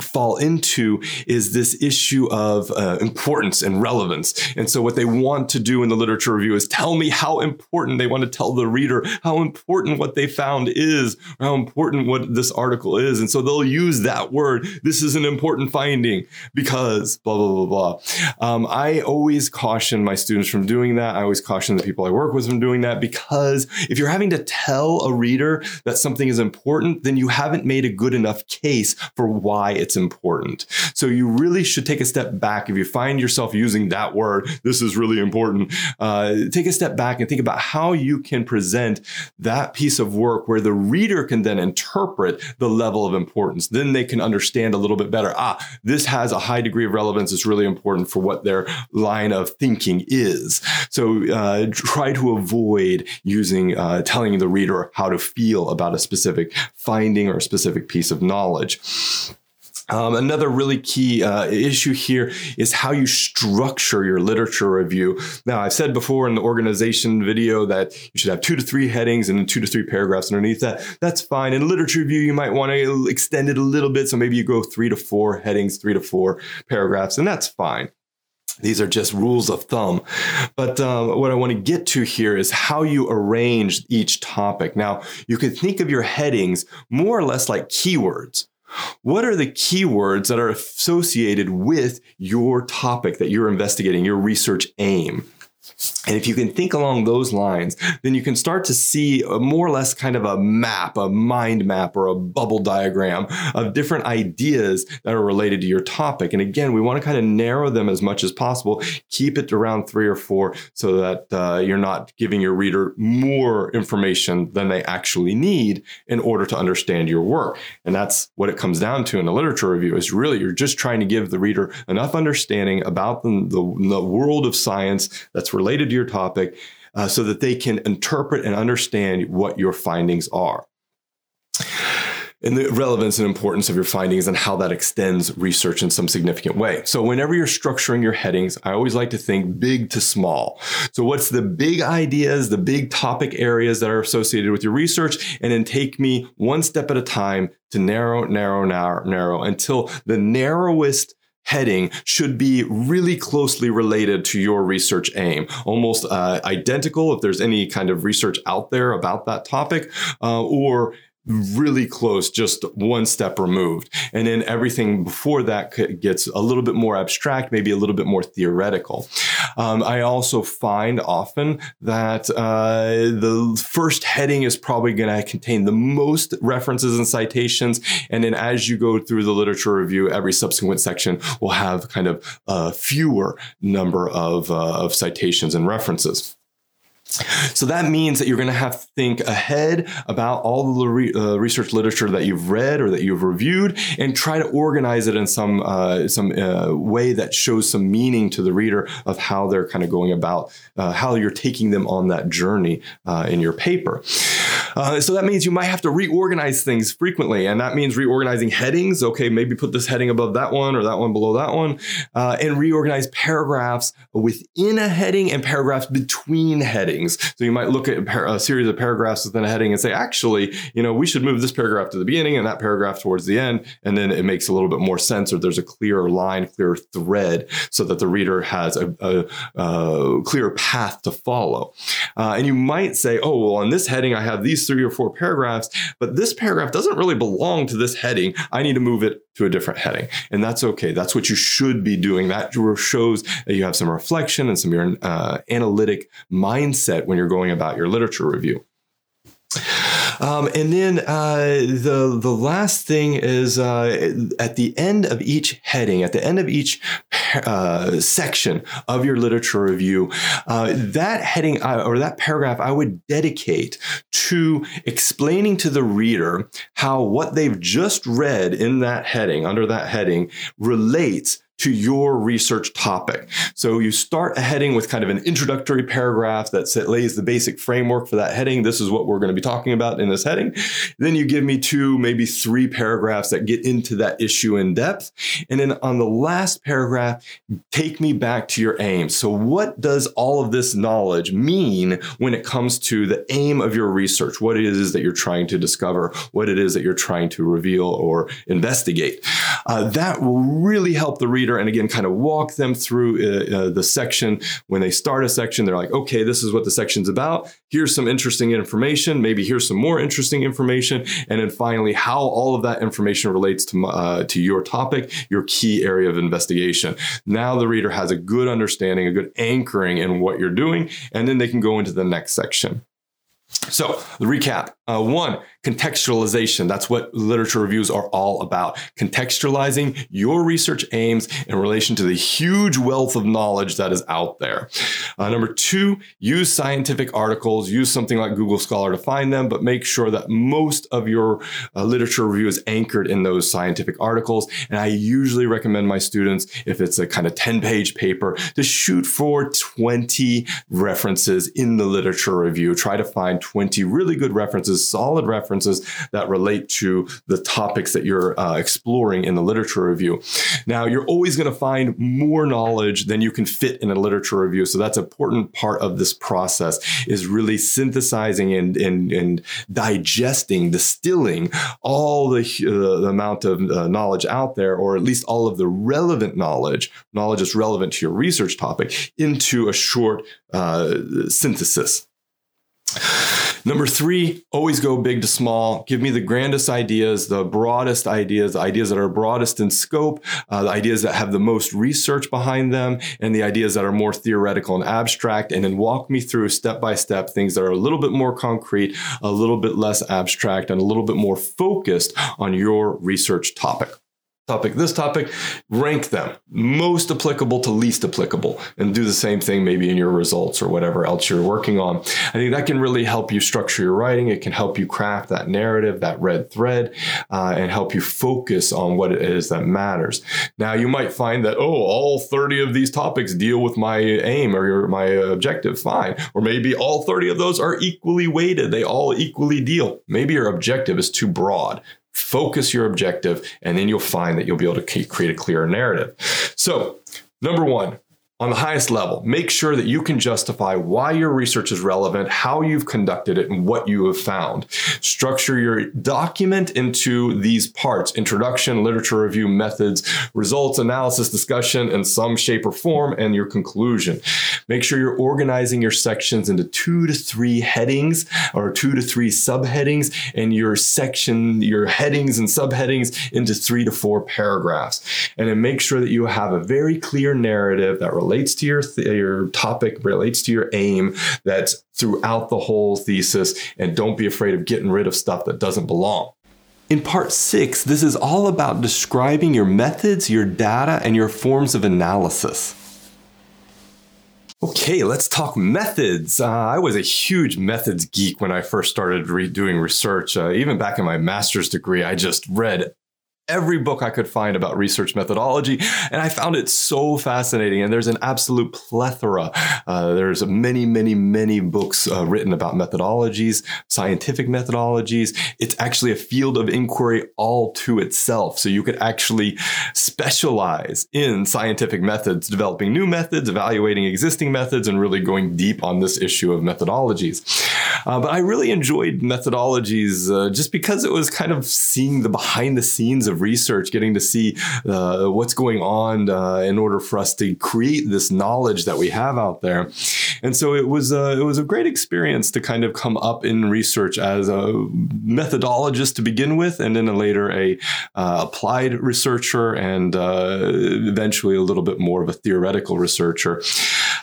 [SPEAKER 1] fall into is this issue of uh, importance and relevance. And so, what they want to do in the literature review is tell me how important they want to tell the reader how important what they found is, how important what this article is. And so, they'll use that word. This is an important finding because blah, blah, blah, blah. Um, I always caution my students from doing that. I always caution the people I work with from doing that because because if you're having to tell a reader that something is important, then you haven't made a good enough case for why it's important. So you really should take a step back. If you find yourself using that word, this is really important, uh, take a step back and think about how you can present that piece of work where the reader can then interpret the level of importance. Then they can understand a little bit better. Ah, this has a high degree of relevance. It's really important for what their line of thinking is. So uh, try to avoid using uh, telling the reader how to feel about a specific finding or a specific piece of knowledge. Um, another really key uh, issue here is how you structure your literature review. Now, I've said before in the organization video that you should have two to three headings and two to three paragraphs underneath that. That's fine. In literature review, you might want to extend it a little bit. So maybe you go three to four headings, three to four paragraphs, and that's fine. These are just rules of thumb. But um, what I want to get to here is how you arrange each topic. Now, you can think of your headings more or less like keywords. What are the keywords that are associated with your topic that you're investigating, your research aim? And if you can think along those lines, then you can start to see a more or less kind of a map, a mind map, or a bubble diagram of different ideas that are related to your topic. And again, we want to kind of narrow them as much as possible, keep it around three or four so that uh, you're not giving your reader more information than they actually need in order to understand your work. And that's what it comes down to in a literature review is really you're just trying to give the reader enough understanding about the, the, the world of science that's related to your topic uh, so that they can interpret and understand what your findings are. And the relevance and importance of your findings and how that extends research in some significant way. So, whenever you're structuring your headings, I always like to think big to small. So, what's the big ideas, the big topic areas that are associated with your research? And then take me one step at a time to narrow, narrow, narrow, narrow until the narrowest heading should be really closely related to your research aim, almost uh, identical if there's any kind of research out there about that topic, uh, or really close, just one step removed. And then everything before that gets a little bit more abstract, maybe a little bit more theoretical. Um, I also find often that uh, the first heading is probably going to contain the most references and citations. And then as you go through the literature review, every subsequent section will have kind of a fewer number of, uh, of citations and references. So that means that you're going to have to think ahead about all the re- uh, research literature that you've read or that you've reviewed, and try to organize it in some uh, some uh, way that shows some meaning to the reader of how they're kind of going about uh, how you're taking them on that journey uh, in your paper. Uh, so that means you might have to reorganize things frequently, and that means reorganizing headings. Okay, maybe put this heading above that one or that one below that one, and reorganize paragraphs within a heading and paragraphs between headings headings. So you might look at a series of paragraphs within a heading and say, actually, you know, we should move this paragraph to the beginning and that paragraph towards the end. And then it makes a little bit more sense or there's a clearer line, clearer thread so that the reader has a, a, a clear path to follow. Uh, and you might say, oh, well, on this heading, I have these three or four paragraphs, but this paragraph doesn't really belong to this heading. I need to move it to a different heading. And that's okay. That's what you should be doing. That shows that you have some reflection and some uh, analytic mindset when you're going about your literature review. Um, and then uh, the the last thing is uh, at the end of each heading, at the end of each uh, section of your literature review, uh, that heading uh, or that paragraph I would dedicate to explaining to the reader how what they've just read in that heading, under that heading, relates to your research topic. So you start a heading with kind of an introductory paragraph that lays the basic framework for that heading. This is what we're going to be talking about in this heading. Then you give me two, maybe three paragraphs that get into that issue in depth. And then on the last paragraph, take me back to your aim. So what does all of this knowledge mean when it comes to the aim of your research? What it is that you're trying to discover, what it is that you're trying to reveal or investigate. Uh, that will really help the reader and again kind of walk them through uh, uh, the section. When they start a section they're like okay this is what the section's about. Here's some interesting information. Maybe here's some more interesting information. And then finally how all of that information relates to uh, to your topic your key area of investigation. Now the reader has a good understanding a good anchoring in what you're doing and then they can go into the next section. So the recap uh, one contextualization. That's what literature reviews are all about. Contextualizing your research aims in relation to the huge wealth of knowledge that is out there. Uh, number two, use scientific articles. Use something like Google Scholar to find them, but make sure that most of your uh, literature review is anchored in those scientific articles. And I usually recommend my students, if it's a kind of 10 page paper, to shoot for 20 references in the literature review. Try to find 20 really good references, solid references references that relate to the topics that you're uh, exploring in the literature review. Now, you're always going to find more knowledge than you can fit in a literature review. So that's an important part of this process is really synthesizing and, and, and digesting, distilling all the, uh, the amount of uh, knowledge out there, or at least all of the relevant knowledge, knowledge that's relevant to your research topic, into a short uh, synthesis. Number three, always go big to small. Give me the grandest ideas, the broadest ideas, ideas that are broadest in scope, uh, the ideas that have the most research behind them, and the ideas that are more theoretical and abstract. And then walk me through step by step things that are a little bit more concrete, a little bit less abstract, and a little bit more focused on your research topic topic, this topic, rank them most applicable to least applicable, and do the same thing maybe in your results or whatever else you're working on. I think that can really help you structure your writing. It can help you craft that narrative, that red thread, uh, and help you focus on what it is that matters. Now, you might find that, oh, all 30 of these topics deal with my aim or my objective. Fine. Or maybe all 30 of those are equally weighted, they all equally deal. Maybe your objective is too broad focus your objective, and then you'll find that you'll be able to create a clearer narrative. So, number one, on the highest level, make sure that you can justify why your research is relevant, how you've conducted it, and what you have found. Structure your document into these parts introduction, literature review, methods, results, analysis, discussion in some shape or form, and your conclusion. Make sure you're organizing your sections into two to three headings or two to three subheadings, and your section, your headings and subheadings into three to four paragraphs. And then make sure that you have a very clear narrative that relates to your th- your topic, relates to your aim. That's throughout the whole thesis, and don't be afraid of getting rid of stuff that doesn't belong. In part six, this is all about describing your methods, your data, and your forms of analysis. Okay, let's talk methods. Uh, I was a huge methods geek when I first started re- doing research. Uh, even back in my master's degree, I just read every book I could find about research methodology, and I found it so fascinating. And there's an absolute plethora. Uh, there's many, many, many books uh, written about methodologies, scientific methodologies. It's actually a field of inquiry all to itself. So you could actually specialize in scientific methods, developing new methods, evaluating existing methods, and really going deep on this issue of methodologies. Uh, but I really enjoyed methodologies uh, just because it was kind of seeing the behind the scenes of research, getting to see uh, what's going on uh, in order for us to create this knowledge that we have out there. And so it was a, it was a great experience to kind of come up in research as a methodologist to begin with, and then later a uh, applied researcher, and uh, eventually a little bit more of a theoretical researcher.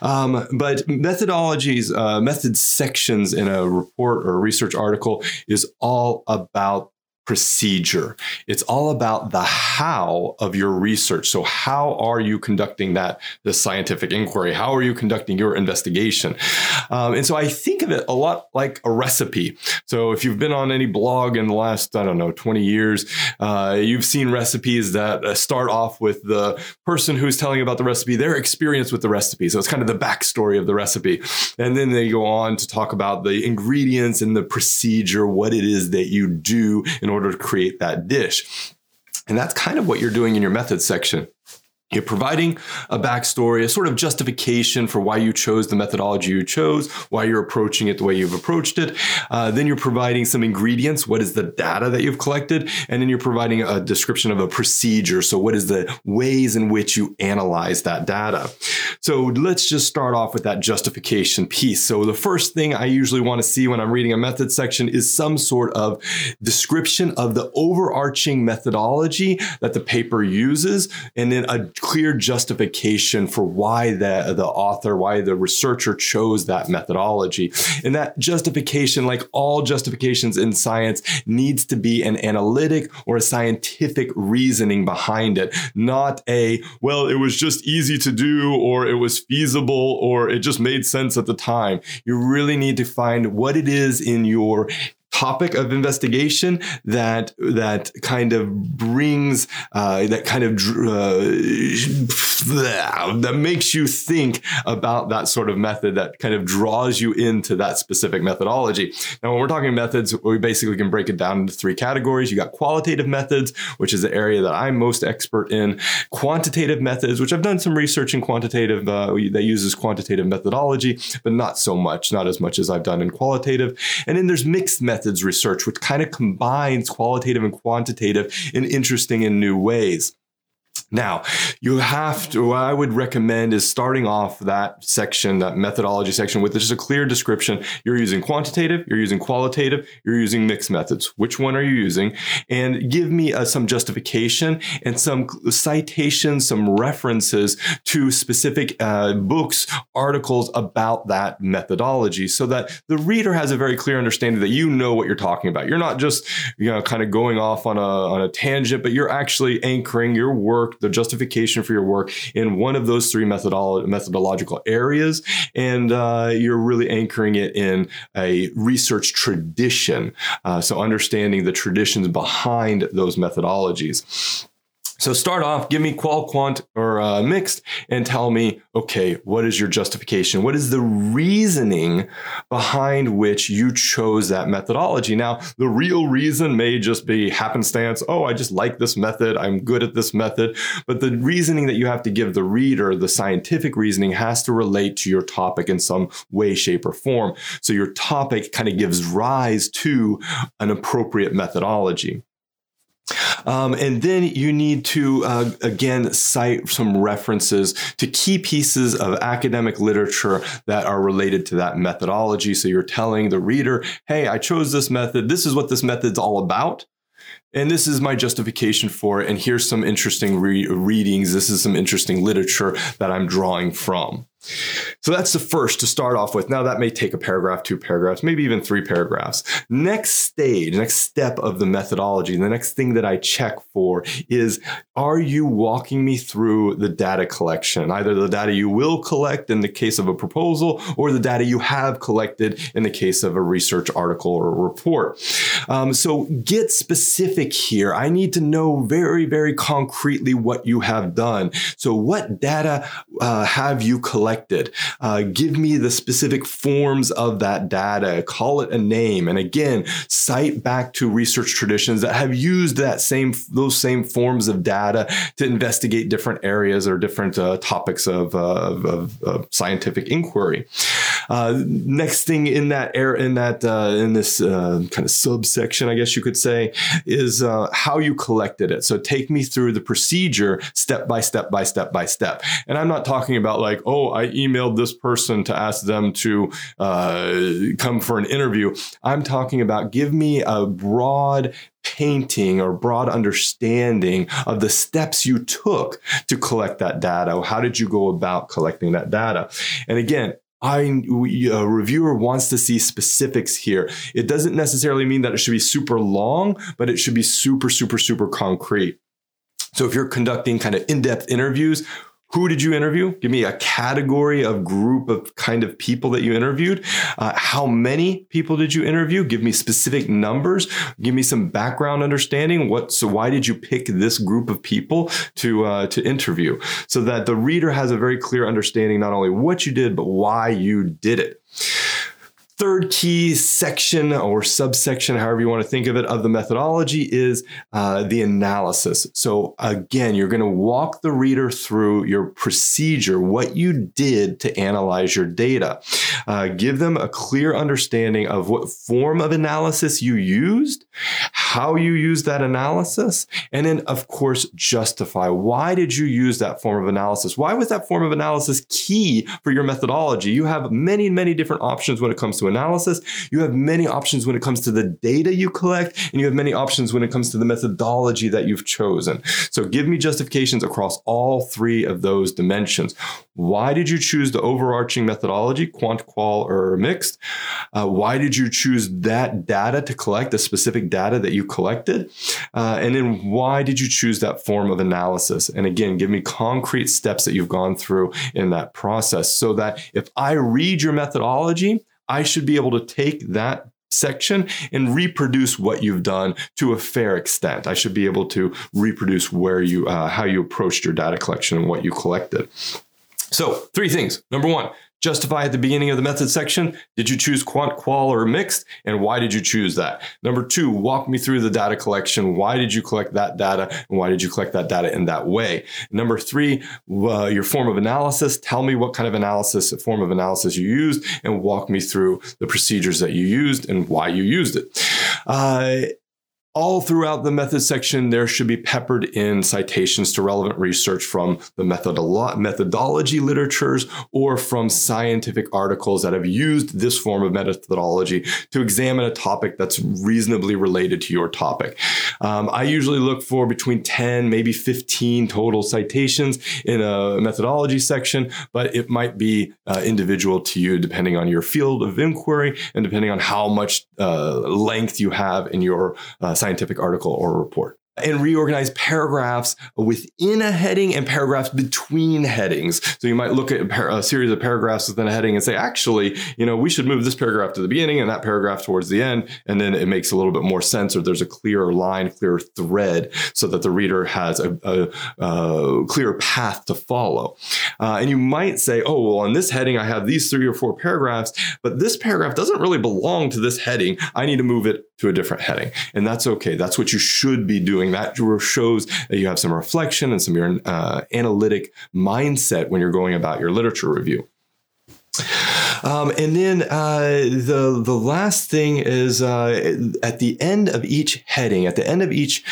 [SPEAKER 1] Um, but methodologies, uh, method sections in a report or a research article is all about procedure. It's all about the how of your research. So how are you conducting that the scientific inquiry? How are you conducting your investigation? Um, and so I think of it a lot like a recipe. So if you've been on any blog in the last I don't know 20 years, uh, you've seen recipes that uh, start off with the person who's telling about the recipe, their experience with the recipe. So it's kind of the backstory of the recipe, and then they go on to talk about the ingredients and the procedure, what it is that you do in order to create that dish. And that's kind of what you're doing in your methods section. You're providing a backstory, a sort of justification for why you chose the methodology you chose, why you're approaching it the way you've approached it. Uh, then you're providing some ingredients. What is the data that you've collected? And then you're providing a description of a procedure. So, what is the ways in which you analyze that data? So, let's just start off with that justification piece. So, the first thing I usually want to see when I'm reading a method section is some sort of description of the overarching methodology that the paper uses, and then a clear justification for why the, the author, why the researcher chose that methodology. And that justification, like all justifications in science, needs to be an analytic or a scientific reasoning behind it, not a, well, it was just easy to do, or it was feasible, or it just made sense at the time. You really need to find what it is in your topic of investigation that that kind of brings uh, that kind of uh, that makes you think about that sort of method that kind of draws you into that specific methodology. Now, when we're talking methods, we basically can break it down into three categories. You got qualitative methods, which is the area that I'm most expert in. Quantitative methods, which I've done some research in quantitative uh, that uses quantitative methodology, but not so much, not as much as I've done in qualitative. And then there's mixed methods methods research, which kind of combines qualitative and quantitative in interesting and new ways. Now, you have to, what I would recommend is starting off that section, that methodology section, with just a clear description. You're using quantitative, you're using qualitative, you're using mixed methods. Which one are you using? And give me uh, some justification and some citations, some references to specific uh, books, articles about that methodology so that the reader has a very clear understanding that you know what you're talking about. You're not just, you know, kind of going off on a, on a tangent, but you're actually anchoring your work the justification for your work in one of those three methodolo- methodological areas, and uh, you're really anchoring it in a research tradition. Uh, so understanding the traditions behind those methodologies. So start off, give me qual quant or uh, mixed and tell me, okay, what is your justification? What is the reasoning behind which you chose that methodology? Now, the real reason may just be happenstance. Oh, I just like this method. I'm good at this method. But the reasoning that you have to give the reader, the scientific reasoning has to relate to your topic in some way, shape, or form. So your topic kind of gives rise to an appropriate methodology. Um, and then you need to, uh, again, cite some references to key pieces of academic literature that are related to that methodology. So you're telling the reader, hey, I chose this method. This is what this method's all about. And this is my justification for it. And here's some interesting re- readings. This is some interesting literature that I'm drawing from. So that's the first to start off with. Now that may take a paragraph, two paragraphs, maybe even three paragraphs. Next stage, next step of the methodology, the next thing that I check for is are you walking me through the data collection? Either the data you will collect in the case of a proposal or the data you have collected in the case of a research article or report. Um, so get specific here. I need to know very, very concretely what you have done. So what data uh, have you collected? Collected. Uh, give me the specific forms of that data, call it a name. And again, cite back to research traditions that have used that same, those same forms of data to investigate different areas or different uh, topics of, uh, of, of, scientific inquiry. Uh, next thing in that air, in that, uh, in this kind of subsection, I guess you could say, is how you collected it. So take me through the procedure step by step by step by step. And I'm not talking about like, oh, I emailed this person to ask them to uh, come for an interview. I'm talking about give me a broad painting or broad understanding of the steps you took to collect that data. How did you go about collecting that data? And again, I, a reviewer wants to see specifics here. It doesn't necessarily mean that it should be super long, but it should be super, super, super concrete. So if you're conducting kind of in-depth interviews, who did you interview? Give me a category of group of kind of people that you interviewed. Uh, how many people did you interview? Give me specific numbers. Give me some background understanding. What? So why did you pick this group of people to uh, to interview? So that the reader has a very clear understanding not only what you did but why you did it third key section or subsection, however you want to think of it, of the methodology is uh, the analysis. So, again, you're going to walk the reader through your procedure, what you did to analyze your data. Uh, give them a clear understanding of what form of analysis you used, how you used that analysis, and then, of course, justify why did you use that form of analysis? Why was that form of analysis key for your methodology? You have many, many different options when it comes to analysis. You have many options when it comes to the data you collect, and you have many options when it comes to the methodology that you've chosen. So give me justifications across all three of those dimensions. Why did you choose the overarching methodology, quant, qual, or mixed? Uh, why did you choose that data to collect, the specific data that you collected? Uh, and then why did you choose that form of analysis? And again, give me concrete steps that you've gone through in that process so that if I read your methodology, I should be able to take that section and reproduce what you've done to a fair extent. I should be able to reproduce where you, uh, how you approached your data collection and what you collected. So, three things. Number one, justify at the beginning of the method section. Did you choose quant, qual, or mixed? And why did you choose that? Number two, walk me through the data collection. Why did you collect that data? And why did you collect that data in that way? Number three, uh, your form of analysis. Tell me what kind of analysis, form of analysis you used, and walk me through the procedures that you used and why you used it. Uh, all throughout the method section, there should be peppered in citations to relevant research from the methodolo- methodology literatures or from scientific articles that have used this form of methodology to examine a topic that's reasonably related to your topic. Um, I usually look for between 10, maybe 15 total citations in a methodology section, but it might be uh, individual to you depending on your field of inquiry and depending on how much uh, length you have in your uh, scientific article or report and reorganize paragraphs within a heading and paragraphs between headings. So you might look at a series of paragraphs within a heading and say, actually, you know, we should move this paragraph to the beginning and that paragraph towards the end. And then it makes a little bit more sense or there's a clearer line, clearer thread so that the reader has a, a, a clear path to follow. Uh, and you might say, oh, well, on this heading, I have these three or four paragraphs, but this paragraph doesn't really belong to this heading. I need to move it to a different heading. And that's okay. That's what you should be doing doing. That shows that you have some reflection and some your uh, analytic mindset when you're going about your literature review. Um, and then uh, the the last thing is uh, at the end of each heading, at the end of each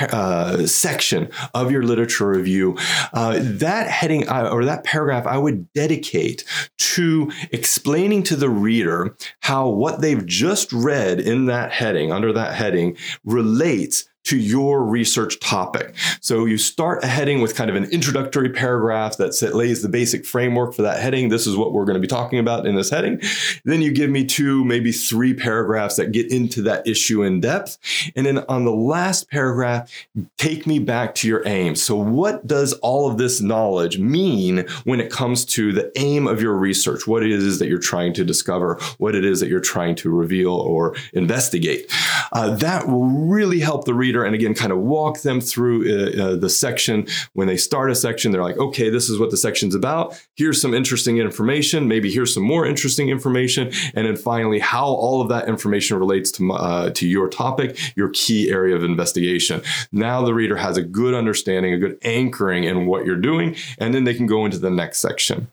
[SPEAKER 1] uh, section of your literature review, uh, that heading uh, or that paragraph I would dedicate to explaining to the reader how what they've just read in that heading under that heading relates to your research topic. So you start a heading with kind of an introductory paragraph that lays the basic framework for that heading. This is what we're going to be talking about in this heading. Then you give me two, maybe three paragraphs that get into that issue in depth. And then on the last paragraph, take me back to your aim. So what does all of this knowledge mean when it comes to the aim of your research? What it is that you're trying to discover, what it is that you're trying to reveal or investigate. Uh, that will really help the reader reader and again kind of walk them through uh, uh, the section. When they start a section they're like okay this is what the section's about. Here's some interesting information. Maybe here's some more interesting information. And then finally how all of that information relates to uh, to your topic your key area of investigation. Now the reader has a good understanding a good anchoring in what you're doing and then they can go into the next section.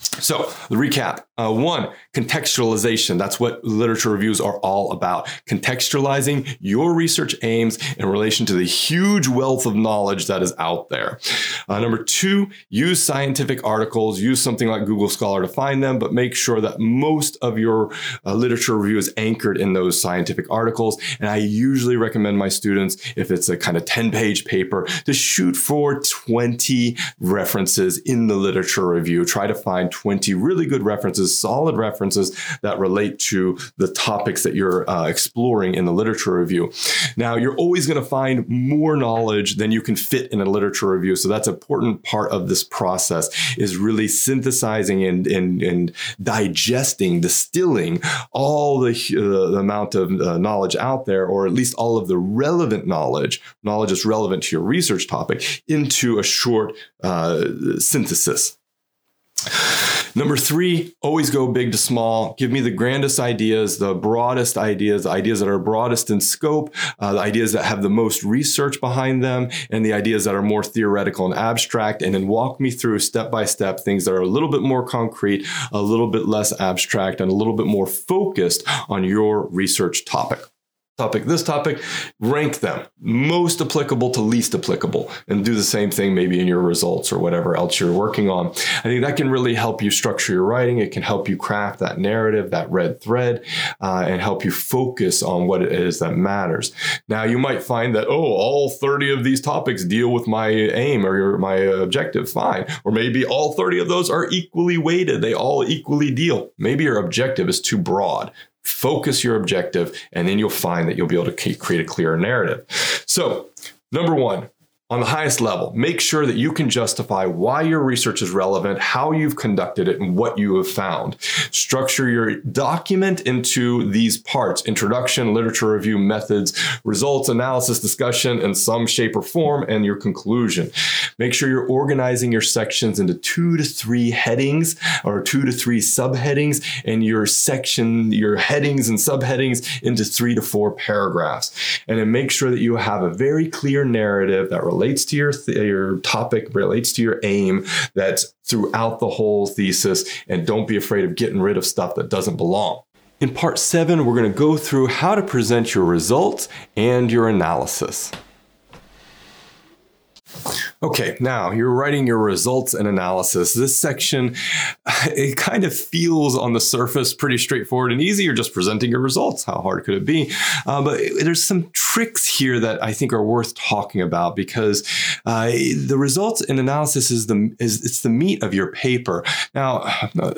[SPEAKER 1] So, the recap uh, one, contextualization. That's what literature reviews are all about. Contextualizing your research aims in relation to the huge wealth of knowledge that is out there. Uh, number two, use scientific articles, use something like Google Scholar to find them, but make sure that most of your uh, literature review is anchored in those scientific articles. And I usually recommend my students, if it's a kind of 10 page paper, to shoot for 20 references in the literature review. Try to find find 20 really good references, solid references that relate to the topics that you're uh, exploring in the literature review. Now, you're always going to find more knowledge than you can fit in a literature review. So that's an important part of this process is really synthesizing and, and, and digesting, distilling all the, uh, the amount of uh, knowledge out there, or at least all of the relevant knowledge, knowledge that's relevant to your research topic, into a short uh, synthesis. Number three, always go big to small. Give me the grandest ideas, the broadest ideas, ideas that are broadest in scope, uh, the ideas that have the most research behind them, and the ideas that are more theoretical and abstract. And then walk me through step by step things that are a little bit more concrete, a little bit less abstract, and a little bit more focused on your research topic topic, this topic, rank them most applicable to least applicable, and do the same thing maybe in your results or whatever else you're working on. I think that can really help you structure your writing. It can help you craft that narrative, that red thread, uh, and help you focus on what it is that matters. Now, you might find that, oh, all 30 of these topics deal with my aim or my objective. Fine. Or maybe all 30 of those are equally weighted, they all equally deal. Maybe your objective is too broad focus your objective, and then you'll find that you'll be able to create a clearer narrative. So, number one, on the highest level, make sure that you can justify why your research is relevant, how you've conducted it, and what you have found. Structure your document into these parts introduction, literature review, methods, results, analysis, discussion, in some shape or form, and your conclusion. Make sure you're organizing your sections into two to three headings or two to three subheadings, and your section, your headings and subheadings into three to four paragraphs. And then make sure that you have a very clear narrative that relates to your th- your topic, relates to your aim. That's throughout the whole thesis, and don't be afraid of getting rid of stuff that doesn't belong. In part seven, we're going to go through how to present your results and your analysis. Okay, now you're writing your results and analysis. This section, it kind of feels on the surface pretty straightforward and easy. You're just presenting your results. How hard could it be? Uh, but there's some tricks here that I think are worth talking about because uh, the results and analysis is the is it's the meat of your paper. Now, uh,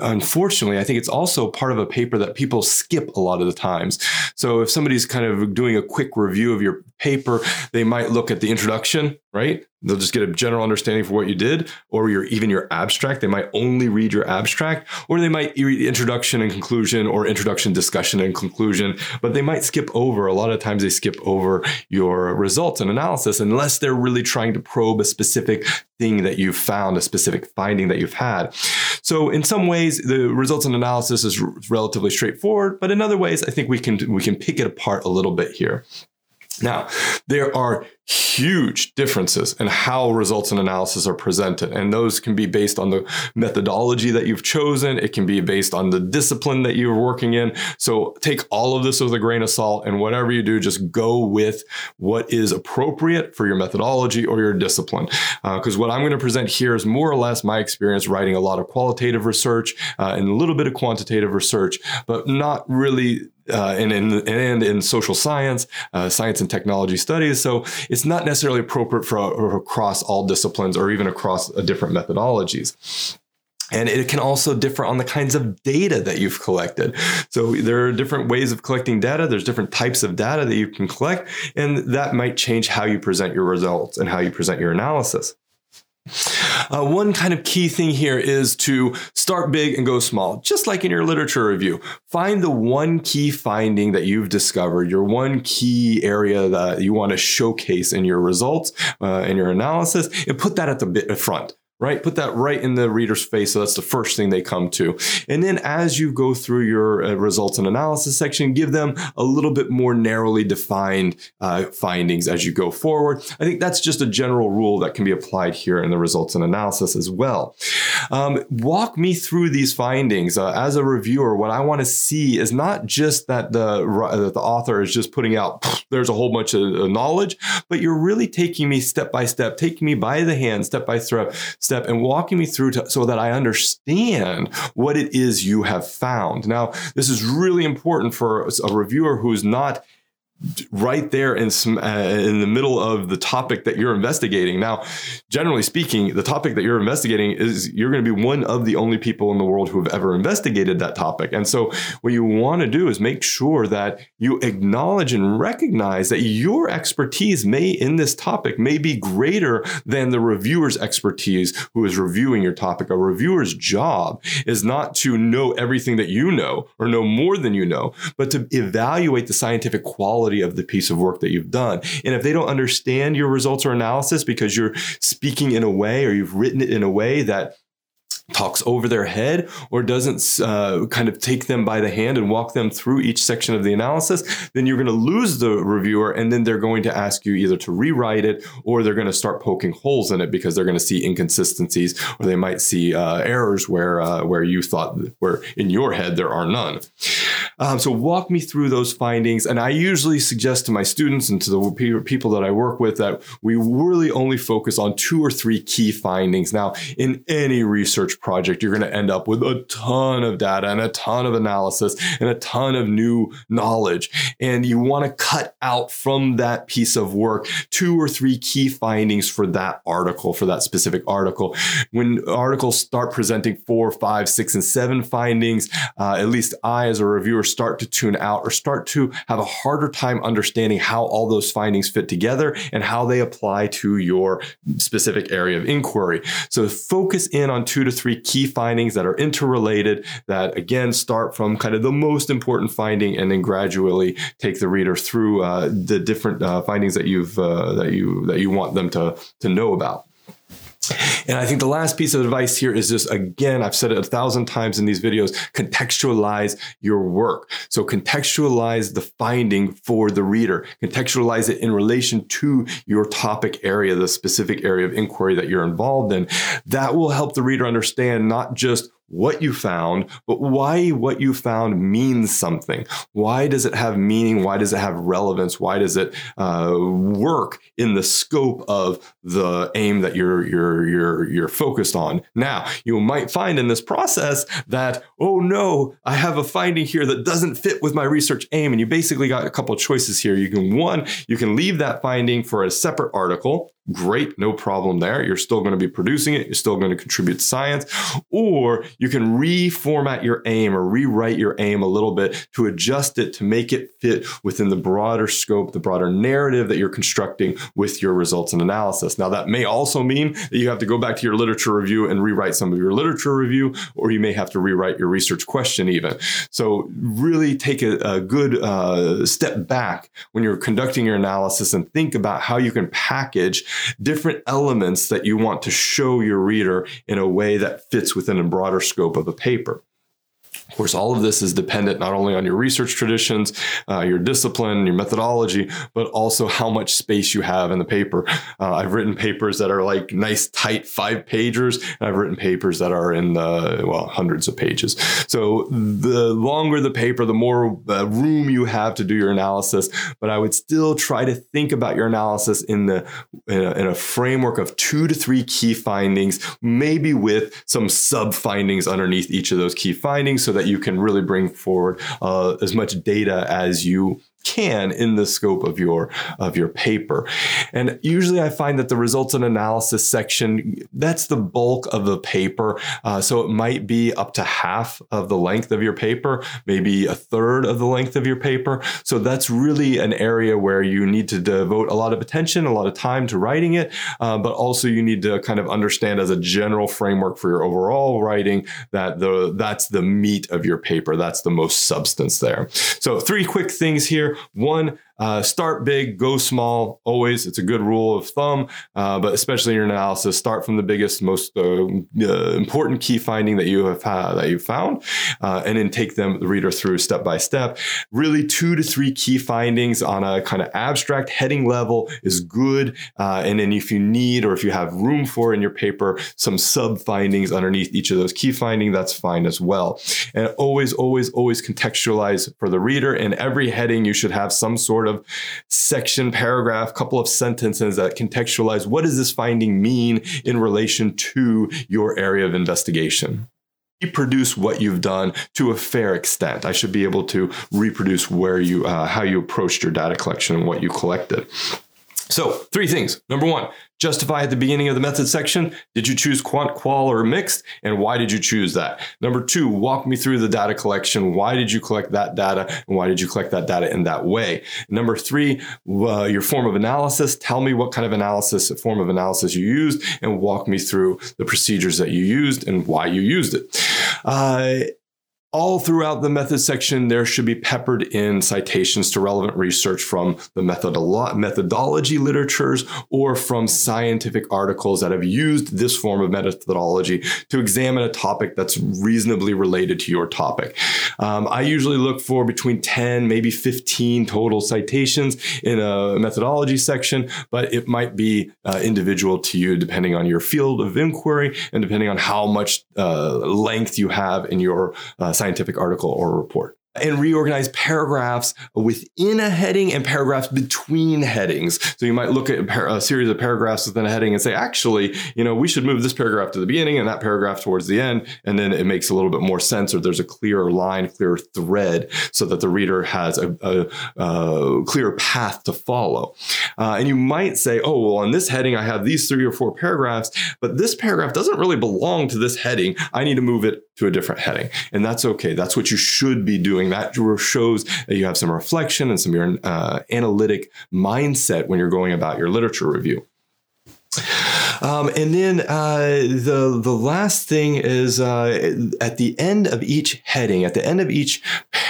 [SPEAKER 1] unfortunately, I think it's also part of a paper that people skip a lot of the times. So if somebody's kind of doing a quick review of your paper, they might look at the introduction, right? They'll just get a general understanding for what you did, or your even your abstract. They might only read your abstract, or they might read introduction and conclusion, or introduction, discussion, and conclusion. But they might skip over. A lot of times they skip over your results and analysis unless they're really trying to probe a specific thing that you've found, a specific finding that you've had. So in some ways, the results and analysis is relatively straightforward, but in other ways, I think we can we can pick it apart a little bit here. Now, there are huge differences in how results and analysis are presented. And those can be based on the methodology that you've chosen. It can be based on the discipline that you're working in. So take all of this with a grain of salt and whatever you do, just go with what is appropriate for your methodology or your discipline. Because uh, what I'm going to present here is more or less my experience writing a lot of qualitative research uh, and a little bit of quantitative research, but not really uh, and, in, and in social science, uh, science and technology studies. So it's not necessarily appropriate for across all disciplines or even across uh, different methodologies. And it can also differ on the kinds of data that you've collected. So there are different ways of collecting data. There's different types of data that you can collect, and that might change how you present your results and how you present your analysis. Uh, one kind of key thing here is to start big and go small, just like in your literature review. Find the one key finding that you've discovered, your one key area that you want to showcase in your results uh, and your analysis, and put that at the front right? Put that right in the reader's face. So that's the first thing they come to. And then as you go through your uh, results and analysis section, give them a little bit more narrowly defined uh, findings as you go forward. I think that's just a general rule that can be applied here in the results and analysis as well. Um, walk me through these findings. Uh, as a reviewer, what I want to see is not just that the, that the author is just putting out, there's a whole bunch of knowledge, but you're really taking me step by step, taking me by the hand, step by step, step and walking me through to, so that I understand what it is you have found. Now, this is really important for a reviewer who's not right there in some, uh, in the middle of the topic that you're investigating. Now, generally speaking, the topic that you're investigating is you're going to be one of the only people in the world who have ever investigated that topic. And so what you want to do is make sure that you acknowledge and recognize that your expertise may in this topic may be greater than the reviewer's expertise who is reviewing your topic. A reviewer's job is not to know everything that you know or know more than you know, but to evaluate the scientific quality quality of the piece of work that you've done. And if they don't understand your results or analysis because you're speaking in a way or you've written it in a way that talks over their head or doesn't uh, kind of take them by the hand and walk them through each section of the analysis, then you're going to lose the reviewer and then they're going to ask you either to rewrite it or they're going to start poking holes in it because they're going to see inconsistencies or they might see uh, errors where uh, where you thought where in your head there are none. Um, so walk me through those findings, and I usually suggest to my students and to the people that I work with that we really only focus on two or three key findings. Now, in any research project, you're going to end up with a ton of data and a ton of analysis and a ton of new knowledge. And you want to cut out from that piece of work two or three key findings for that article, for that specific article. When articles start presenting four, five, six, and seven findings, uh, at least I, as a reviewer, start to tune out or start to have a harder time understanding how all those findings fit together and how they apply to your specific area of inquiry. So focus in on two to three three key findings that are interrelated that again start from kind of the most important finding and then gradually take the reader through uh, the different uh, findings that you've uh, that you that you want them to to know about. And I think the last piece of advice here is just, again, I've said it a thousand times in these videos, contextualize your work. So contextualize the finding for the reader, contextualize it in relation to your topic area, the specific area of inquiry that you're involved in. That will help the reader understand not just what you found, but why what you found means something. Why does it have meaning? Why does it have relevance? Why does it uh, work in the scope of the aim that you're you're you're you're focused on? Now, you might find in this process that oh no, I have a finding here that doesn't fit with my research aim, and you basically got a couple choices here. You can one, you can leave that finding for a separate article great, no problem there. You're still going to be producing it. You're still going to contribute science. Or you can reformat your aim or rewrite your aim a little bit to adjust it to make it fit within the broader scope, the broader narrative that you're constructing with your results and analysis. Now, that may also mean that you have to go back to your literature review and rewrite some of your literature review, or you may have to rewrite your research question even. So, really take a, a good uh, step back when you're conducting your analysis and think about how you can package different elements that you want to show your reader in a way that fits within a broader scope of a paper. Of course, all of this is dependent not only on your research traditions, uh, your discipline, your methodology, but also how much space you have in the paper. Uh, I've written papers that are like nice, tight five pagers, and I've written papers that are in the, well, hundreds of pages. So the longer the paper, the more uh, room you have to do your analysis. But I would still try to think about your analysis in the in a, in a framework of two to three key findings, maybe with some sub findings underneath each of those key findings, so that you can really bring forward uh, as much data as you can in the scope of your of your paper. And usually I find that the results and analysis section that's the bulk of the paper. Uh, so it might be up to half of the length of your paper, maybe a third of the length of your paper. So that's really an area where you need to devote a lot of attention, a lot of time to writing it, uh, but also you need to kind of understand as a general framework for your overall writing that the that's the meat of your paper. That's the most substance there. So three quick things here. One, uh, start big, go small. Always, it's a good rule of thumb. Uh, but especially in your analysis, start from the biggest, most uh, uh important key finding that you have that you found, and then take them the reader through step by step. Really, two to three key findings on a kind of abstract heading level is good. And then if you need or if you have room for in your paper some sub findings underneath each of those key findings, that's fine as well. And always, always, always contextualize for the reader. In every heading, you should have some sort sort of section, paragraph, couple of sentences that contextualize what does this finding mean in relation to your area of investigation reproduce what you've done to a fair extent. I should be able to reproduce where you, uh, how you approached your data collection and what you collected. So, three things. Number one, justify at the beginning of the method section. Did you choose quant, qual, or mixed? And why did you choose that? Number two, walk me through the data collection. Why did you collect that data? And why did you collect that data in that way? Number three, uh, your form of analysis. Tell me what kind of analysis, form of analysis you used, and walk me through the procedures that you used and why you used it. Uh, all throughout the method section, there should be peppered in citations to relevant research from the methodolo- methodology literatures or from scientific articles that have used this form of methodology to examine a topic that's reasonably related to your topic. Um, I usually look for between 10, maybe 15 total citations in a methodology section, but it might be uh, individual to you depending on your field of inquiry and depending on how much uh, length you have in your uh, scientific article or report and reorganize paragraphs within a heading and paragraphs between headings. So you might look at a series of paragraphs within a heading and say, actually, you know, we should move this paragraph to the beginning and that paragraph towards the end. And then it makes a little bit more sense or there's a clearer line, clearer thread so that the reader has a, a, a clear path to follow. Uh, and you might say, oh, well, on this heading, I have these three or four paragraphs, but this paragraph doesn't really belong to this heading. I need to move it to a different heading. And that's okay. That's what you should be doing that shows that you have some reflection and some your uh, analytic mindset when you're going about your literature review. Um, and then uh, the the last thing is uh, at the end of each heading, at the end of each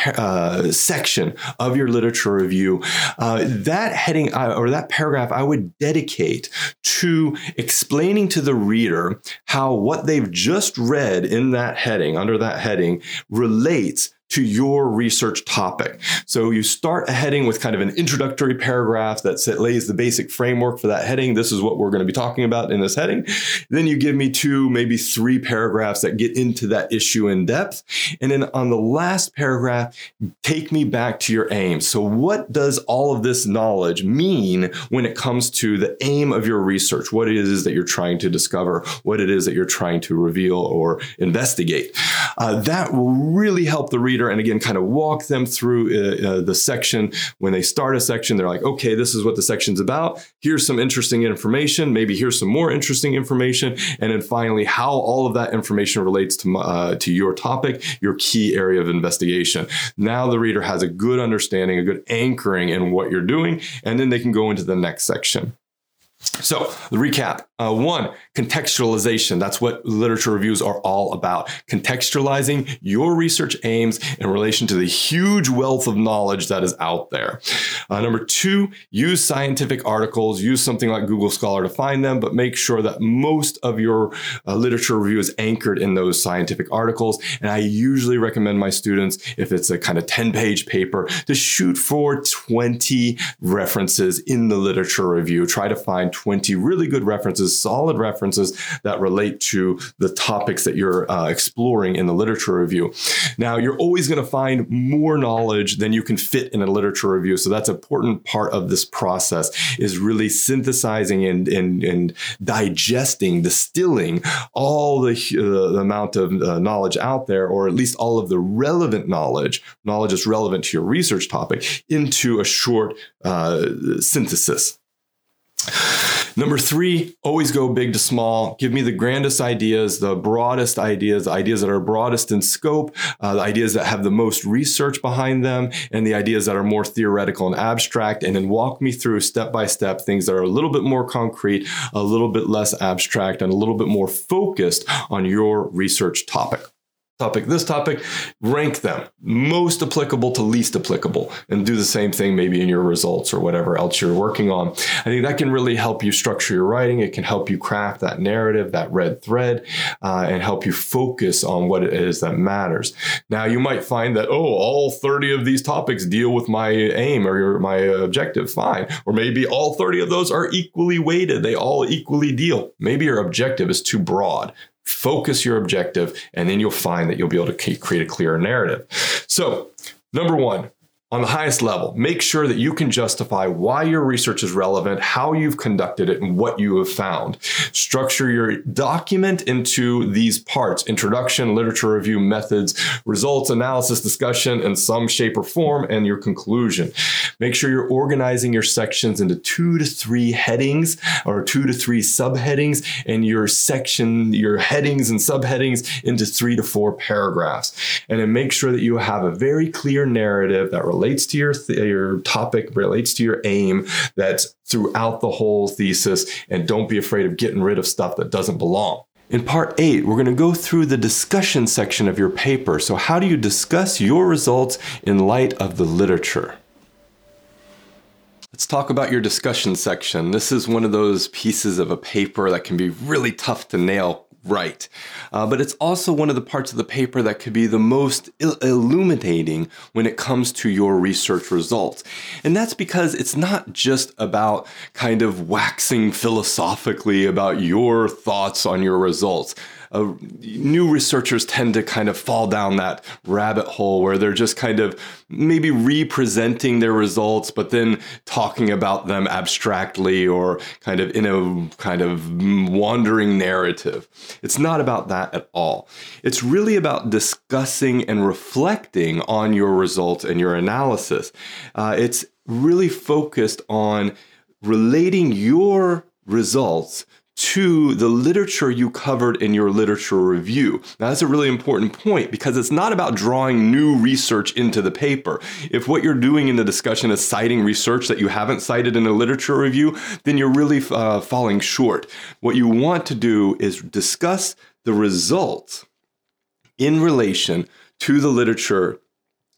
[SPEAKER 1] uh, section of your literature review, uh, that heading uh, or that paragraph I would dedicate to explaining to the reader how what they've just read in that heading, under that heading, relates to your research topic. So you start a heading with kind of an introductory paragraph that lays the basic framework for that heading. This is what we're going to be talking about in this heading. Then you give me two, maybe three paragraphs that get into that issue in depth. And then on the last paragraph, take me back to your aim. So what does all of this knowledge mean when it comes to the aim of your research? What it is that you're trying to discover, what it is that you're trying to reveal or investigate. Uh, that will really help the reader and again, kind of walk them through uh, uh, the section. When they start a section, they're like, okay, this is what the section's about. Here's some interesting information. Maybe here's some more interesting information. And then finally, how all of that information relates to, uh, to your topic, your key area of investigation. Now the reader has a good understanding, a good anchoring in what you're doing, and then they can go into the next section. So, the recap uh, one, contextualization. That's what literature reviews are all about. Contextualizing your research aims in relation to the huge wealth of knowledge that is out there. Uh, number two, use scientific articles. Use something like Google Scholar to find them, but make sure that most of your uh, literature review is anchored in those scientific articles. And I usually recommend my students, if it's a kind of 10 page paper, to shoot for 20 references in the literature review. Try to find 20 really good references, solid references that relate to the topics that you're uh, exploring in the literature review. Now, you're always going to find more knowledge than you can fit in a literature review. So that's an important part of this process is really synthesizing and, and, and digesting, distilling all the, uh, the amount of uh, knowledge out there, or at least all of the relevant knowledge, knowledge that's relevant to your research topic, into a short uh, synthesis. Number three, always go big to small. Give me the grandest ideas, the broadest ideas, ideas that are broadest in scope, uh, the ideas that have the most research behind them, and the ideas that are more theoretical and abstract. And then walk me through step by step things that are a little bit more concrete, a little bit less abstract, and a little bit more focused on your research topic topic, this topic, rank them most applicable to least applicable, and do the same thing maybe in your results or whatever else you're working on. I think that can really help you structure your writing. It can help you craft that narrative, that red thread, uh, and help you focus on what it is that matters. Now, you might find that, oh, all 30 of these topics deal with my aim or my objective. Fine. Or maybe all 30 of those are equally weighted, they all equally deal. Maybe your objective is too broad focus your objective, and then you'll find that you'll be able to create a clearer narrative. So, number one, on the highest level, make sure that you can justify why your research is relevant, how you've conducted it, and what you have found. Structure your document into these parts introduction, literature review, methods, results, analysis, discussion in some shape or form, and your conclusion. Make sure you're organizing your sections into two to three headings or two to three subheadings, and your section, your headings and subheadings into three to four paragraphs. And then make sure that you have a very clear narrative that relates to your th- your topic, relates to your aim. That's throughout the whole thesis, and don't be afraid of getting rid of stuff that doesn't belong. In part eight, we're going to go through the discussion section of your paper. So, how do you discuss your results in light of the literature? Let's talk about your discussion section. This is one of those pieces of a paper that can be really tough to nail right. Uh, but it's also one of the parts of the paper that could be the most il- illuminating when it comes to your research results. And that's because it's not just about kind of waxing philosophically about your thoughts on your results uh, new researchers tend to kind of fall down that rabbit hole where they're just kind of maybe representing their results, but then talking about them abstractly or kind of in a kind of wandering narrative. It's not about that at all. It's really about discussing and reflecting on your results and your analysis. Uh, it's really focused on relating your results to the literature you covered in your literature review. Now, that's a really important point because it's not about drawing new research into the paper. If what you're doing in the discussion is citing research that you haven't cited in a literature review, then you're really uh, falling short. What you want to do is discuss the results in relation to the literature,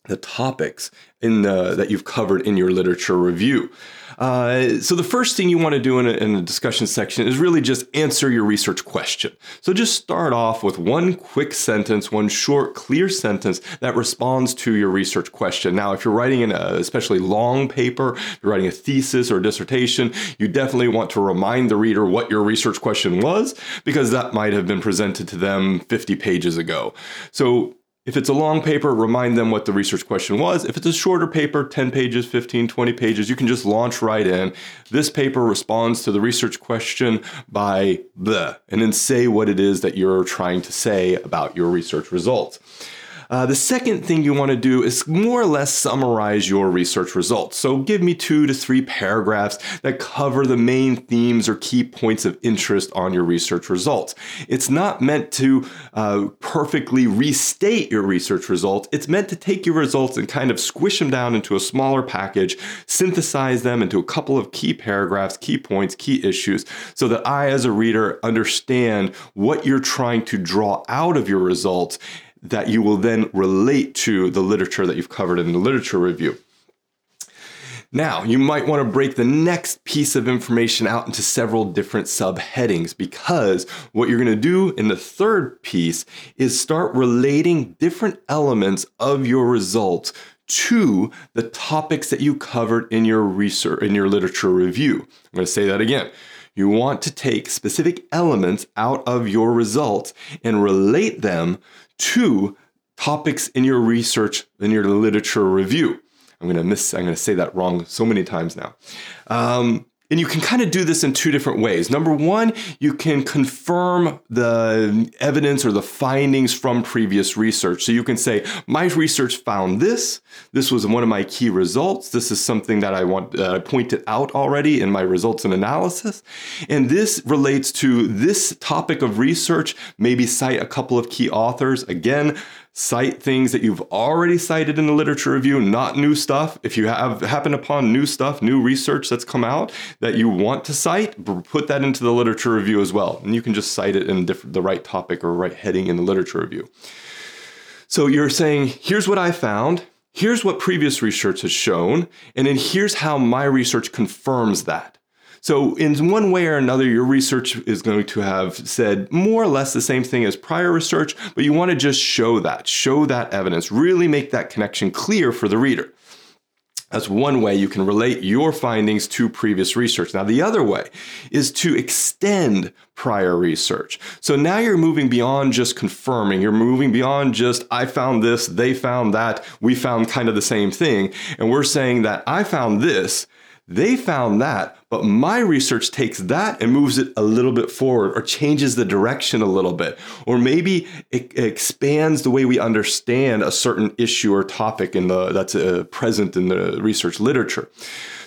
[SPEAKER 1] the topics in the, that you've covered in your literature review. Uh, so the first thing you want to do in a, in a discussion section is really just answer your research question. So just start off with one quick sentence, one short, clear sentence that responds to your research question. Now, if you're writing an especially long paper, you're writing a thesis or a dissertation, you definitely want to remind the reader what your research question was because that might have been presented to them 50 pages ago. So if it's a long paper, remind them what the research question was. If it's a shorter paper, 10 pages, 15, 20 pages, you can just launch right in. This paper responds to the research question by the, and then say what it is that you're trying to say about your research results. Uh, the second thing you want to do is more or less summarize your research results. So give me two to three paragraphs that cover the main themes or key points of interest on your research results. It's not meant to uh, perfectly restate your research results. It's meant to take your results and kind of squish them down into a smaller package, synthesize them into a couple of key paragraphs, key points, key issues, so that I, as a reader, understand what you're trying to draw out of your results that you will then relate to the literature that you've covered in the literature review. Now, you might want to break the next piece of information out into several different subheadings because what you're going to do in the third piece is start relating different elements of your results to the topics that you covered in your research in your literature review. I'm going to say that again. You want to take specific elements out of your results and relate them to topics in your research, in your literature review. I'm gonna miss, I'm gonna say that wrong so many times now. Um, and you can kind of do this in two different ways. Number one, you can confirm the evidence or the findings from previous research. So you can say, my research found this. This was one of my key results. This is something that I want uh, pointed out already in my results and analysis. And this relates to this topic of research. Maybe cite a couple of key authors. Again, cite things that you've already cited in the literature review, not new stuff. If you have happen upon new stuff, new research that's come out that you want to cite, put that into the literature review as well. And you can just cite it in the right topic or right heading in the literature review. So you're saying, here's what I found. Here's what previous research has shown, and then here's how my research confirms that. So, in one way or another, your research is going to have said more or less the same thing as prior research, but you want to just show that, show that evidence, really make that connection clear for the reader. That's one way you can relate your findings to previous research. Now, the other way is to extend prior research. So now you're moving beyond just confirming, you're moving beyond just, I found this, they found that, we found kind of the same thing. And we're saying that I found this, they found that, but my research takes that and moves it a little bit forward or changes the direction a little bit. Or maybe it expands the way we understand a certain issue or topic in the, that's uh, present in the research literature.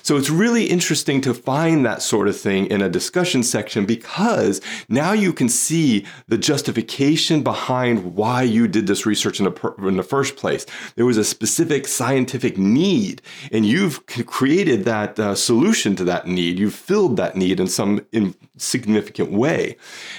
[SPEAKER 1] So it's really interesting to find that sort of thing in a discussion section because now you can see the justification behind why you did this research in the, in the first place. There was a specific scientific need, and you've created that uh, solution to that need. You've filled that need in some significant way.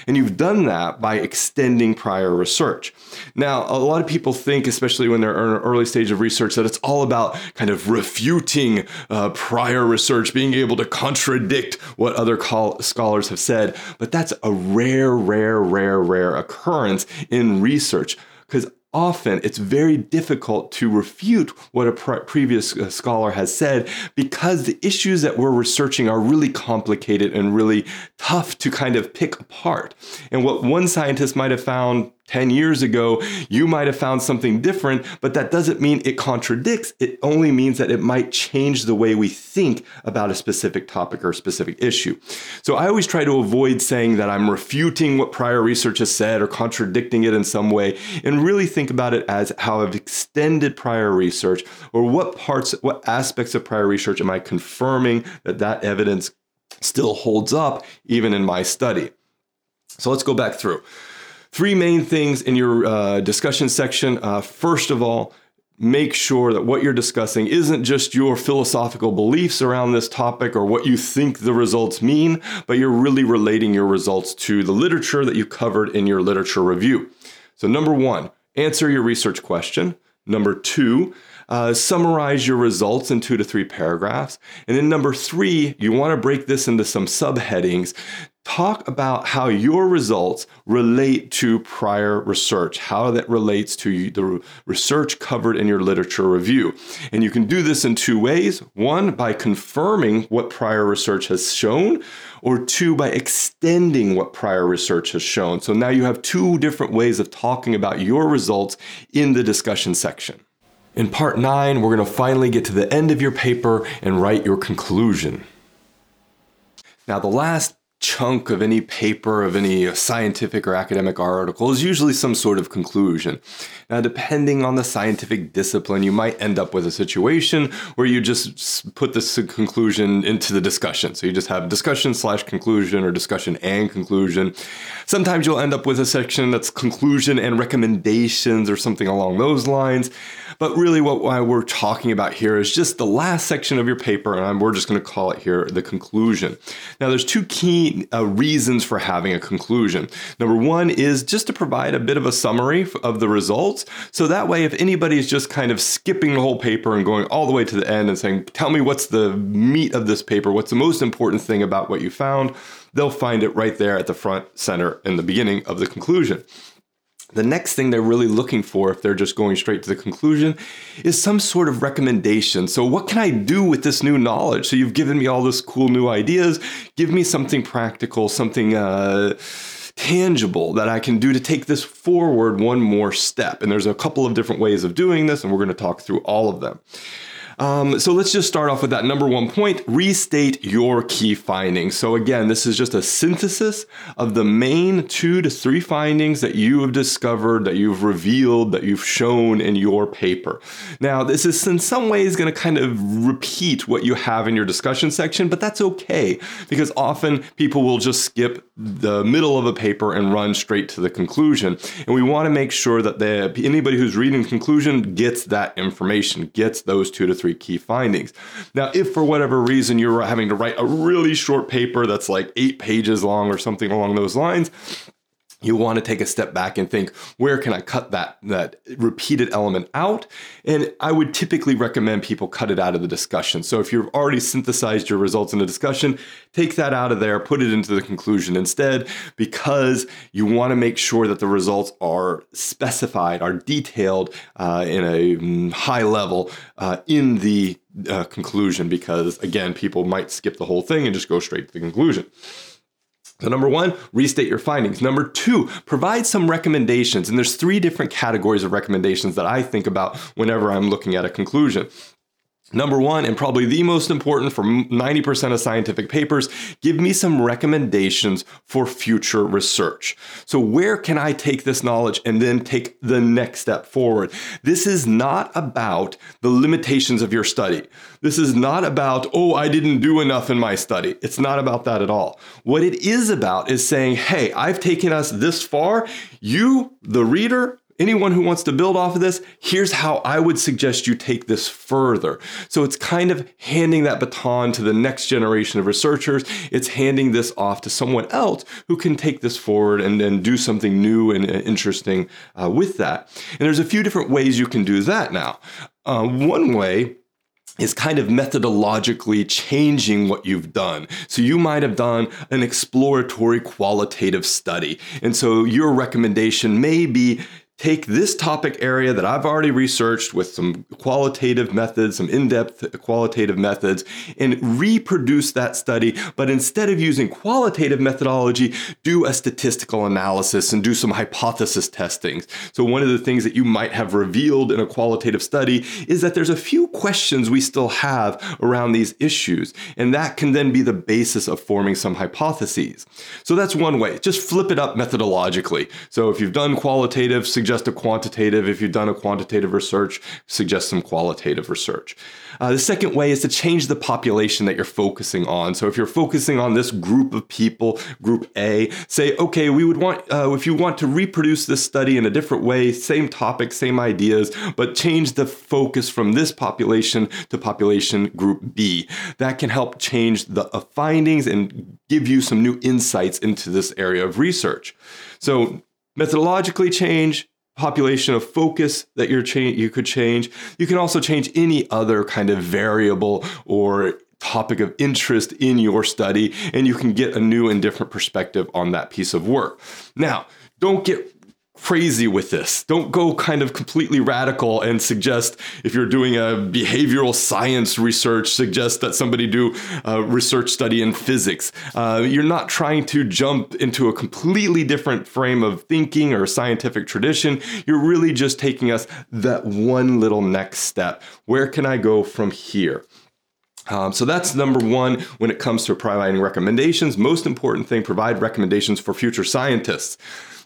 [SPEAKER 1] And you've done that by extending prior research. Now, a lot of people think, especially when they're in an early stage of research, that it's all about kind of refuting uh, prior research, being able to contradict what other scholars have said. But that's a rare, rare, rare, rare occurrence in research because often it's very difficult to refute what a pre- previous uh, scholar has said because the issues that we're researching are really complicated and really tough to kind of pick apart. And what one scientist might have found 10 years ago, you might have found something different, but that doesn't mean it contradicts. It only means that it might change the way we think about a specific topic or specific issue. So I always try to avoid saying that I'm refuting what prior research has said or contradicting it in some way, and really think about it as how I've extended prior research or what parts, what aspects of prior research am I confirming that that evidence still holds up even in my study. So let's go back through. Three main things in your uh, discussion section. Uh, first of all, make sure that what you're discussing isn't just your philosophical beliefs around this topic or what you think the results mean, but you're really relating your results to the literature that you covered in your literature review. So, number one, answer your research question. Number two, uh, summarize your results in two to three paragraphs. And then number three, you want to break this into some subheadings talk about how your results relate to prior research, how that relates to the research covered in your literature review. And you can do this in two ways one, by confirming what prior research has shown, or two, by extending what prior research has shown. So now you have two different ways of talking about your results in the discussion section. In part nine, we're going to finally get to the end of your paper and write your conclusion. Now, the last chunk of any paper, of any scientific or academic article, is usually some sort of conclusion. Now, depending on the scientific discipline, you might end up with a situation where you just put this conclusion into the discussion. So you just have discussion slash conclusion or discussion and conclusion. Sometimes you'll end up with a section that's conclusion and recommendations or something along those lines. But really, what we're talking about here is just the last section of your paper, and we're just going to call it here the conclusion. Now, there's two key uh, reasons for having a conclusion. Number one is just to provide a bit of a summary of the results. So that way, if anybody is just kind of skipping the whole paper and going all the way to the end and saying, Tell me what's the meat of this paper, what's the most important thing about what you found, they'll find it right there at the front, center, in the beginning of the conclusion. The next thing they're really looking for, if they're just going straight to the conclusion, is some sort of recommendation. So, what can I do with this new knowledge? So, you've given me all this cool new ideas. Give me something practical, something uh, tangible that I can do to take this forward one more step. And there's a couple of different ways of doing this, and we're going to talk through all of them. Um, so let's just start off with that number one point restate your key findings. So, again, this is just a synthesis of the main two to three findings that you have discovered, that you've revealed, that you've shown in your paper. Now, this is in some ways going to kind of repeat what you have in your discussion section, but that's okay because often people will just skip the middle of a paper and run straight to the conclusion. And we want to make sure that the, anybody who's reading conclusion gets that information, gets those two to three key findings. Now, if for whatever reason you're having to write a really short paper that's like eight pages long or something along those lines, you want to take a step back and think where can i cut that that repeated element out? And i would typically recommend people cut it out of the discussion. So if you've already synthesized your results in a discussion take that out of there put it into the conclusion instead because you want to make sure that the results are specified are detailed uh, in a mm, high level uh, in the uh, conclusion because again people might skip the whole thing and just go straight to the conclusion so, number one, restate your findings. Number two, provide some recommendations. And there's three different categories of recommendations that I think about whenever I'm looking at a conclusion. Number one, and probably the most important for 90% of scientific papers, give me some recommendations for future research. So, where can I take this knowledge and then take the next step forward? This is not about the limitations of your study. This is not about, oh, I didn't do enough in my study. It's not about that at all. What it is about is saying, hey, I've taken us this far. You, the reader, anyone who wants to build off of this, here's how I would suggest you take this further. So it's kind of handing that baton to the next generation of researchers. It's handing this off to someone else who can take this forward and then do something new and interesting uh, with that. And there's a few different ways you can do that now. Uh, one way is kind of methodologically changing what you've done. So you might have done an exploratory qualitative study. And so your recommendation may be take this topic area that I've already researched with some qualitative methods, some in depth qualitative methods, and reproduce that study. But instead of using qualitative methodology, do a statistical analysis and do some hypothesis testings. So, one of the things that you might have revealed in a qualitative study is that there's a few questions we still have around these issues, and that can then be the basis of forming some hypotheses. So, that's one way. Just flip it up methodologically. So, if you've done qualitative, suggest a quantitative. If you've done a quantitative research, suggest some qualitative research. Uh, the second way is to change the population that you're focusing on. So if you're focusing on this group of people, group A, say, okay, we would want, uh, if you want to reproduce this study in a different way, same topic, same ideas, but change the focus from this population to population group B. That can help change the uh, findings and give you some new insights into this area of research. So methodologically change, population of focus that you're cha- you could change. You can also change any other kind of variable or topic of interest in your study, and you can get a new and different perspective on that piece of work. Now, don't get crazy with this. Don't go kind of completely radical and suggest if you're doing a behavioral science research, suggest that somebody do a research study in physics. Uh, you're not trying to jump into a completely different frame of thinking or scientific tradition. You're really just taking us that one little next step. Where can I go from here? Um, so that's number one when it comes to providing recommendations. Most important thing, provide recommendations for future scientists.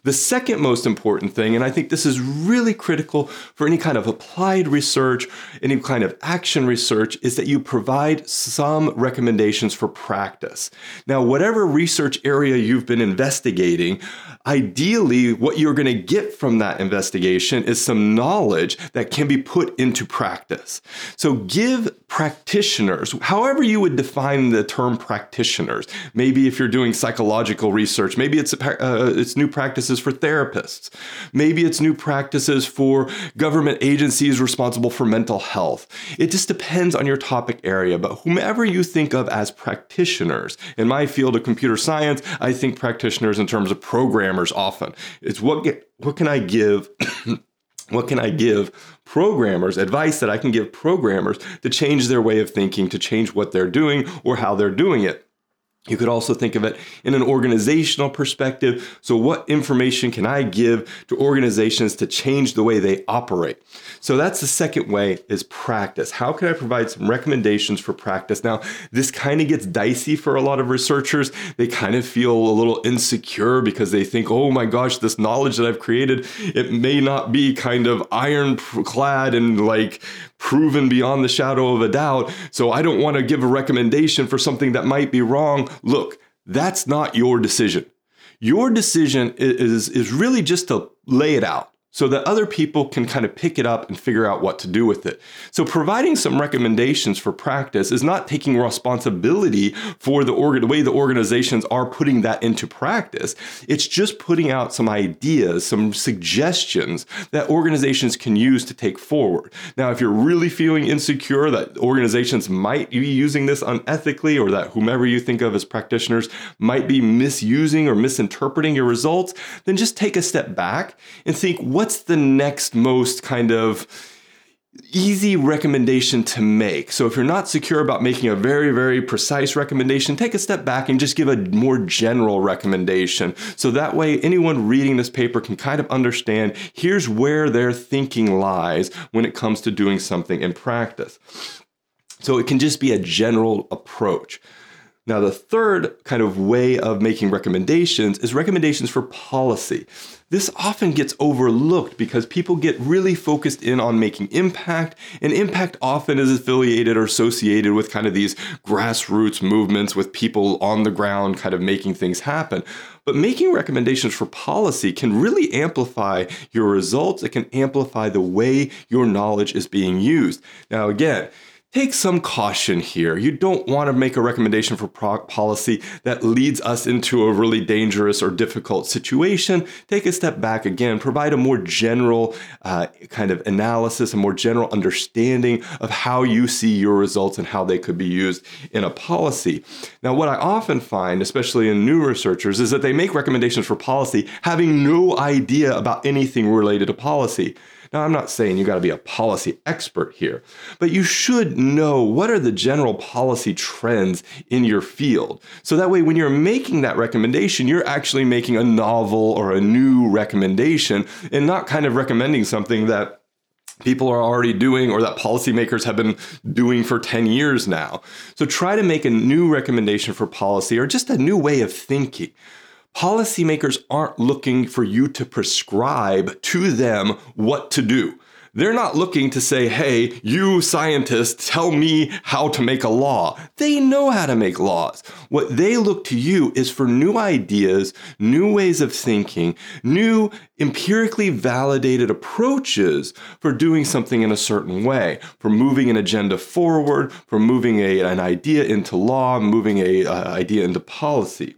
[SPEAKER 1] The second most important thing, and I think this is really critical for any kind of applied research, any kind of action research, is that you provide some recommendations for practice. Now, whatever research area you've been investigating, ideally, what you're going to get from that investigation is some knowledge that can be put into practice. So give practitioners, however you would define the term practitioners, maybe if you're doing psychological research, maybe it's, uh, it's new practices for therapists. Maybe it's new practices for government agencies responsible for mental health. It just depends on your topic area, but whomever you think of as practitioners, in my field of computer science, I think practitioners in terms of programmers often. It's what get, what can I give what can I give programmers, advice that I can give programmers to change their way of thinking, to change what they're doing or how they're doing it? You could also think of it in an organizational perspective. So, what information can I give to organizations to change the way they operate? So, that's the second way is practice. How can I provide some recommendations for practice? Now, this kind of gets dicey for a lot of researchers. They kind of feel a little insecure because they think, oh my gosh, this knowledge that I've created, it may not be kind of ironclad and like proven beyond the shadow of a doubt. So I don't want to give a recommendation for something that might be wrong. Look, that's not your decision. Your decision is, is really just to lay it out so that other people can kind of pick it up and figure out what to do with it. So providing some recommendations for practice is not taking responsibility for the, org- the way the organizations are putting that into practice. It's just putting out some ideas, some suggestions that organizations can use to take forward. Now, if you're really feeling insecure that organizations might be using this unethically or that whomever you think of as practitioners might be misusing or misinterpreting your results, then just take a step back and think what what's the next most kind of easy recommendation to make. So if you're not secure about making a very, very precise recommendation, take a step back and just give a more general recommendation. So that way, anyone reading this paper can kind of understand here's where their thinking lies when it comes to doing something in practice. So it can just be a general approach. Now, the third kind of way of making recommendations is recommendations for policy. This often gets overlooked because people get really focused in on making impact, and impact often is affiliated or associated with kind of these grassroots movements with people on the ground kind of making things happen. But making recommendations for policy can really amplify your results. It can amplify the way your knowledge is being used. Now, again, take some caution here. You don't want to make a recommendation for pro- policy that leads us into a really dangerous or difficult situation. Take a step back again, provide a more general uh, kind of analysis, a more general understanding of how you see your results and how they could be used in a policy. Now, what I often find, especially in new researchers, is that they make recommendations for policy having no idea about anything related to policy. Now, I'm not saying you got to be a policy expert here, but you should know what are the general policy trends in your field. So that way, when you're making that recommendation, you're actually making a novel or a new recommendation and not kind of recommending something that people are already doing or that policymakers have been doing for 10 years now. So try to make a new recommendation for policy or just a new way of thinking policymakers aren't looking for you to prescribe to them what to do. They're not looking to say, hey, you scientists, tell me how to make a law. They know how to make laws. What they look to you is for new ideas, new ways of thinking, new empirically validated approaches for doing something in a certain way, for moving an agenda forward, for moving a, an idea into law, moving an uh, idea into policy.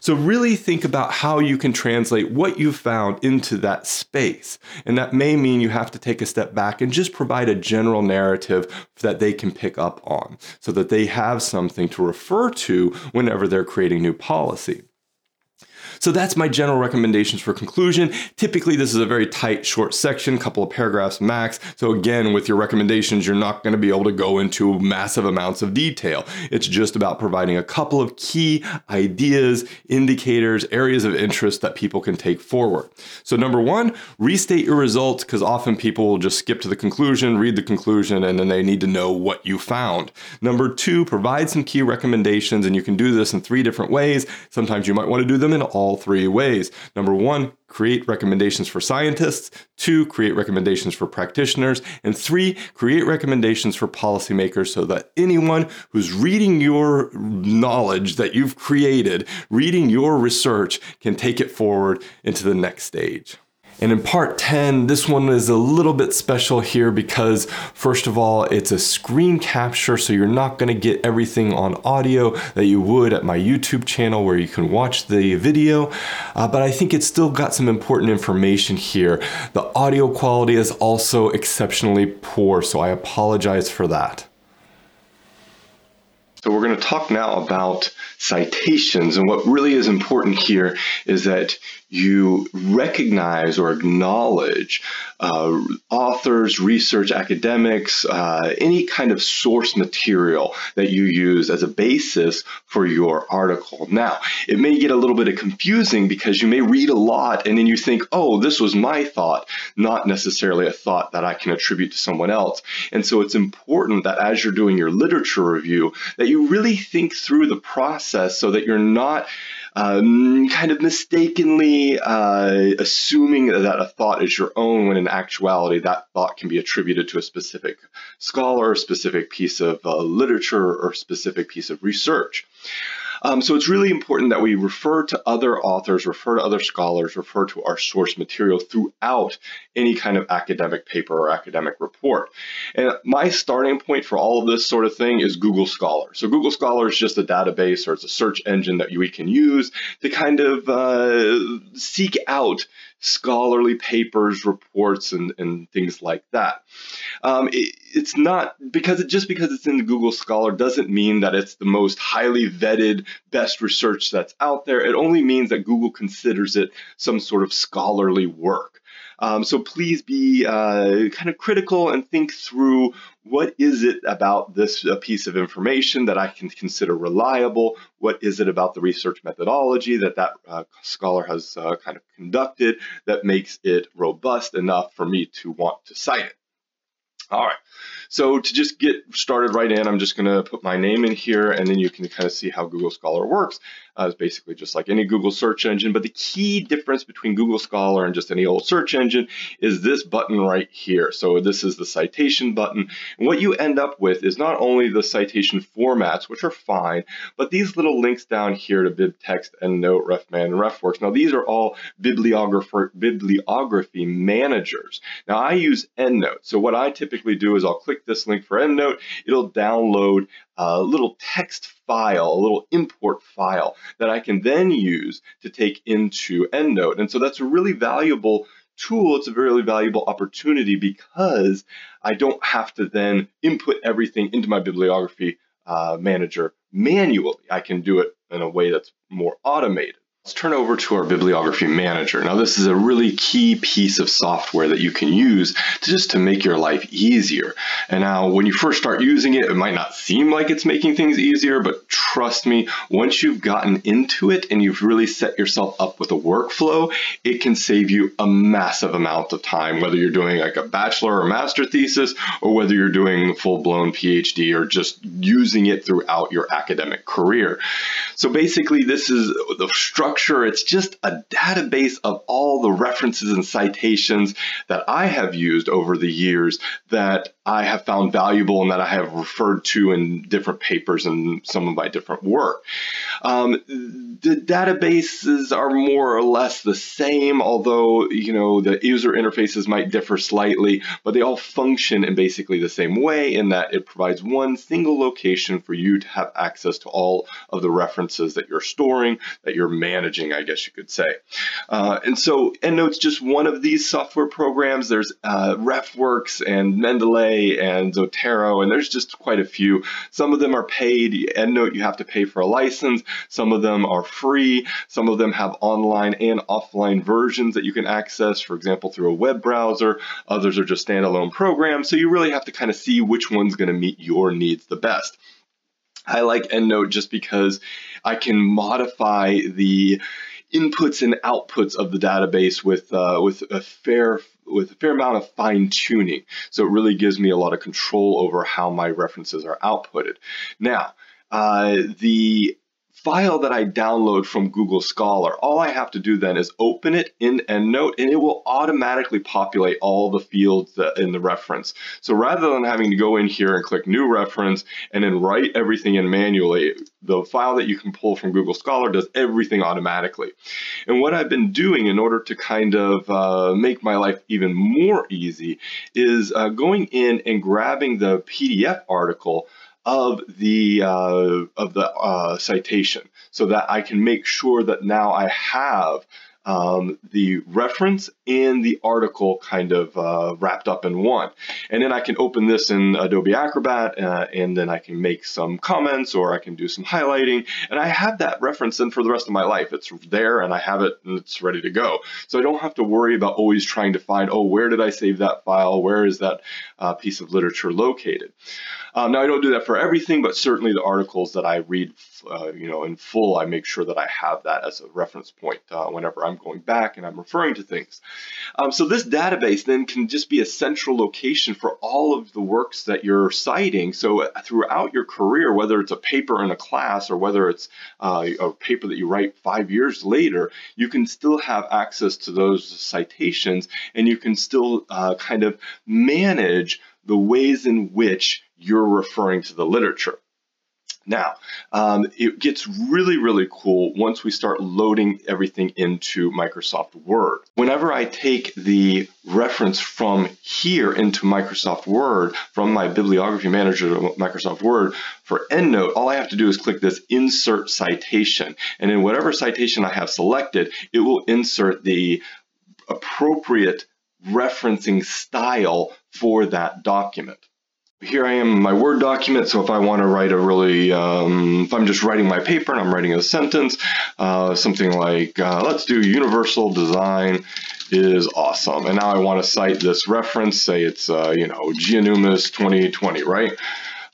[SPEAKER 1] So, really think about how you can translate what you found into that space. And that may mean you have to take a step back and just provide a general narrative that they can pick up on so that they have something to refer to whenever they're creating new policy. So that's my general recommendations for conclusion. Typically, this is a very tight, short section, couple of paragraphs max. So again, with your recommendations, you're not going to be able to go into massive amounts of detail. It's just about providing a couple of key ideas, indicators, areas of interest that people can take forward. So number one, restate your results because often people will just skip to the conclusion, read the conclusion, and then they need to know what you found. Number two, provide some key recommendations, and you can do this in three different ways. Sometimes you might want to do them in all all three ways. Number one, create recommendations for scientists. Two, create recommendations for practitioners. And three, create recommendations for policymakers so that anyone who's reading your knowledge that you've created, reading your research, can take it forward into the next stage. And in part 10, this one is a little bit special here because, first of all, it's a screen capture, so you're not going to get everything on audio that you would at my YouTube channel where you can watch the video. Uh, but I think it's still got some important information here. The audio quality is also exceptionally poor, so I apologize for that. So, we're going to talk now about citations. And what really is important here is that you recognize or acknowledge uh, authors, research academics, uh, any kind of source material that you use as a basis for your article. Now, it may get a little bit confusing because you may read a lot and then you think, oh, this was my thought, not necessarily a thought that I can attribute to someone else. And so it's important that as you're doing your literature review, that you really think through the process so that you're not um, kind of mistakenly uh, assuming that a thought is your own when in actuality that thought can be attributed to a specific scholar, a specific piece of uh, literature, or specific piece of research. Um, so it's really important that we refer to other authors, refer to other scholars, refer to our source material throughout any kind of academic paper or academic report. And my starting point for all of this sort of thing is Google Scholar. So Google Scholar is just a database or it's a search engine that we can use to kind of uh, seek out scholarly papers, reports, and, and things like that. Um, it, it's not because it just because it's in the Google Scholar doesn't mean that it's the most highly vetted, best research that's out there. It only means that Google considers it some sort of scholarly work. Um, so please be uh, kind of critical and think through what is it about this uh, piece of information that I can consider reliable? What is it about the research methodology that that uh, scholar has uh, kind of conducted that makes it robust enough for me to want to cite it? All right. So to just get started right in, I'm just going to put my name in here, and then you can kind of see how Google Scholar works. Uh, it's basically just like any Google search engine, but the key difference between Google Scholar and just any old search engine is this button right here. So this is the citation button. And what you end up with is not only the citation formats, which are fine, but these little links down here to BibTeX, EndNote, RefMan, and RefWorks. Now these are all bibliographer, bibliography managers. Now I use EndNote. So what I typically do is I'll click this link for EndNote. It'll download a little text file, a little import file that I can then use to take into EndNote. And so that's a really valuable tool. It's a really valuable opportunity because I don't have to then input everything into my bibliography uh, manager manually. I can do it in a way that's more automated. Let's turn over to our bibliography manager. Now this is a really key piece of software that you can use to just to make your life easier. And now when you first start using it, it might not seem like it's making things easier, but trust me, once you've gotten into it and you've really set yourself up with a workflow, it can save you a massive amount of time, whether you're doing like a bachelor or master thesis, or whether you're doing full-blown PhD or just using it throughout your academic career. So basically this is the structure structure, it's just a database of all the references and citations that I have used over the years that I have found valuable and that I have referred to in different papers and some of my different work. Um, the databases are more or less the same, although you know the user interfaces might differ slightly, but they all function in basically the same way in that it provides one single location for you to have access to all of the references that you're storing, that you're managing, I guess you could say. Uh, and so EndNote's just one of these software programs. There's uh, RefWorks and Mendeley and Zotero, and there's just quite a few. Some of them are paid. EndNote, you have to pay for a license. Some of them are free. Some of them have online and offline versions that you can access, for example, through a web browser. Others are just standalone programs. So you really have to kind of see which one's going to meet your needs the best. I like EndNote just because I can modify the inputs and outputs of the database with uh, with a fair with a fair amount of fine tuning. So it really gives me a lot of control over how my references are outputted. Now, uh, the file that I download from Google Scholar, all I have to do then is open it in EndNote and it will automatically populate all the fields in the reference. So rather than having to go in here and click new reference and then write everything in manually, the file that you can pull from Google Scholar does everything automatically. And what I've been doing in order to kind of uh, make my life even more easy is uh, going in and grabbing the PDF article of the uh, of the uh, citation so that I can make sure that now I have um, the reference and the article kind of uh, wrapped up in one. And then I can open this in Adobe Acrobat uh, and then I can make some comments or I can do some highlighting. And I have that reference in for the rest of my life. It's there and I have it and it's ready to go. So I don't have to worry about always trying to find, oh, where did I save that file? Where is that uh, piece of literature located? Um, now I don't do that for everything, but certainly the articles that I read, uh, you know, in full, I make sure that I have that as a reference point uh, whenever I'm going back and I'm referring to things. Um, so this database then can just be a central location for all of the works that you're citing. So uh, throughout your career, whether it's a paper in a class or whether it's uh, a paper that you write five years later, you can still have access to those citations and you can still uh, kind of manage the ways in which you're referring to the literature. Now, um, it gets really, really cool once we start loading everything into Microsoft Word. Whenever I take the reference from here into Microsoft Word, from my bibliography manager to Microsoft Word, for EndNote, all I have to do is click this Insert Citation. And in whatever citation I have selected, it will insert the appropriate referencing style for that document here I am in my Word document. So if I want to write a really, um, if I'm just writing my paper and I'm writing a sentence, uh, something like, uh, let's do universal design is awesome. And now I want to cite this reference, say it's, uh, you know, Giannoumis 2020, right?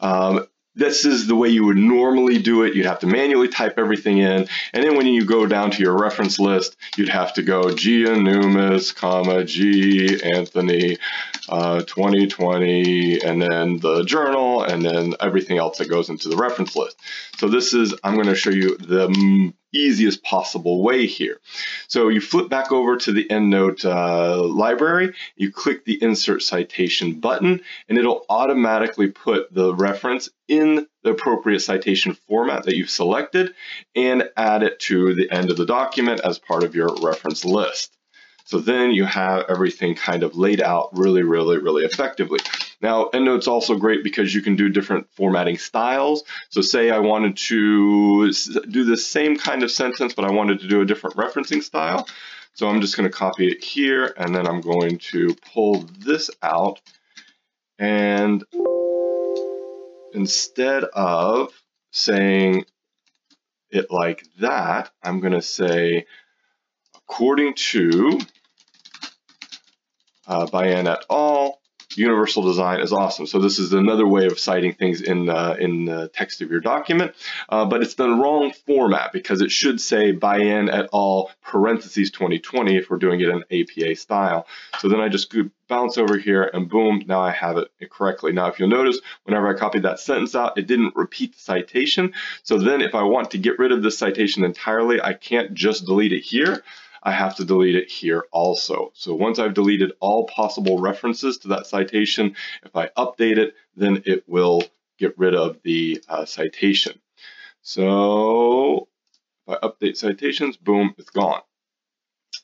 [SPEAKER 1] Um, this is the way you would normally do it. You'd have to manually type everything in. And then when you go down to your reference list, you'd have to go Giannoumis, comma, G Anthony, uh, 2020, and then the journal, and then everything else that goes into the reference list. So this is, I'm going to show you the easiest possible way here. So you flip back over to the EndNote uh, library, you click the Insert Citation button, and it'll automatically put the reference in the appropriate citation format that you've selected and add it to the end of the document as part of your reference list. So then you have everything kind of laid out really, really, really effectively. Now, EndNote's also great because you can do different formatting styles. So say I wanted to do the same kind of sentence, but I wanted to do a different referencing style. So I'm just going to copy it here, and then I'm going to pull this out. And instead of saying it like that, I'm going to say, according to uh, Bayan et al., universal design is awesome. So this is another way of citing things in uh, in the text of your document, uh, but it's the wrong format because it should say Bayen at all parentheses 2020 if we're doing it in APA style. So then I just bounce over here and boom, now I have it correctly. Now if you'll notice, whenever I copied that sentence out, it didn't repeat the citation. So then if I want to get rid of this citation entirely, I can't just delete it here. I have to delete it here also. So once I've deleted all possible references to that citation, if I update it, then it will get rid of the uh, citation. So if I update citations, boom, it's gone.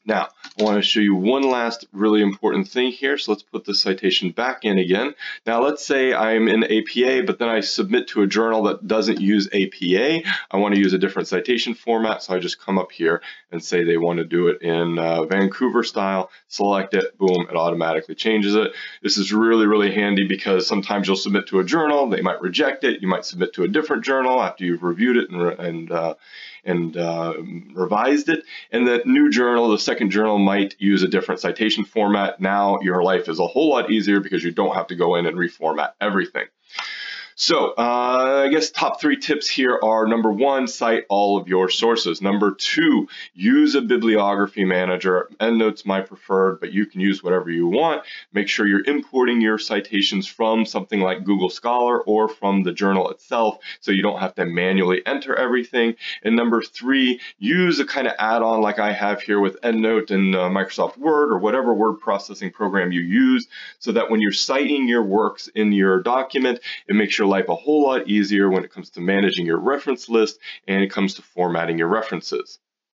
[SPEAKER 1] Now, I want to show you one last really important thing here. So let's put the citation back in again. Now, let's say I'm in APA, but then I submit to a journal that doesn't use APA. I want to use a different citation format. So I just come up here and say they want to do it in uh, Vancouver style, select it, boom, it automatically changes it. This is really, really handy because sometimes you'll submit to a journal, they might reject it. You might submit to a different journal after you've reviewed it and, and uh, and uh, revised it. And the new journal, the second journal, might use a different citation format. Now your life is a whole lot easier because you don't have to go in and reformat everything. So uh, I guess top three tips here are number one, cite all of your sources. Number two, use a bibliography manager. EndNote's my preferred, but you can use whatever you want. Make sure you're importing your citations from something like Google Scholar or from the journal itself so you don't have to manually enter everything. And number three, use a kind of add-on like I have here with EndNote and uh, Microsoft Word or whatever word processing program you use so that when you're citing your works in your document, it makes your life a whole lot easier when it comes to managing your reference list and it comes to formatting your references.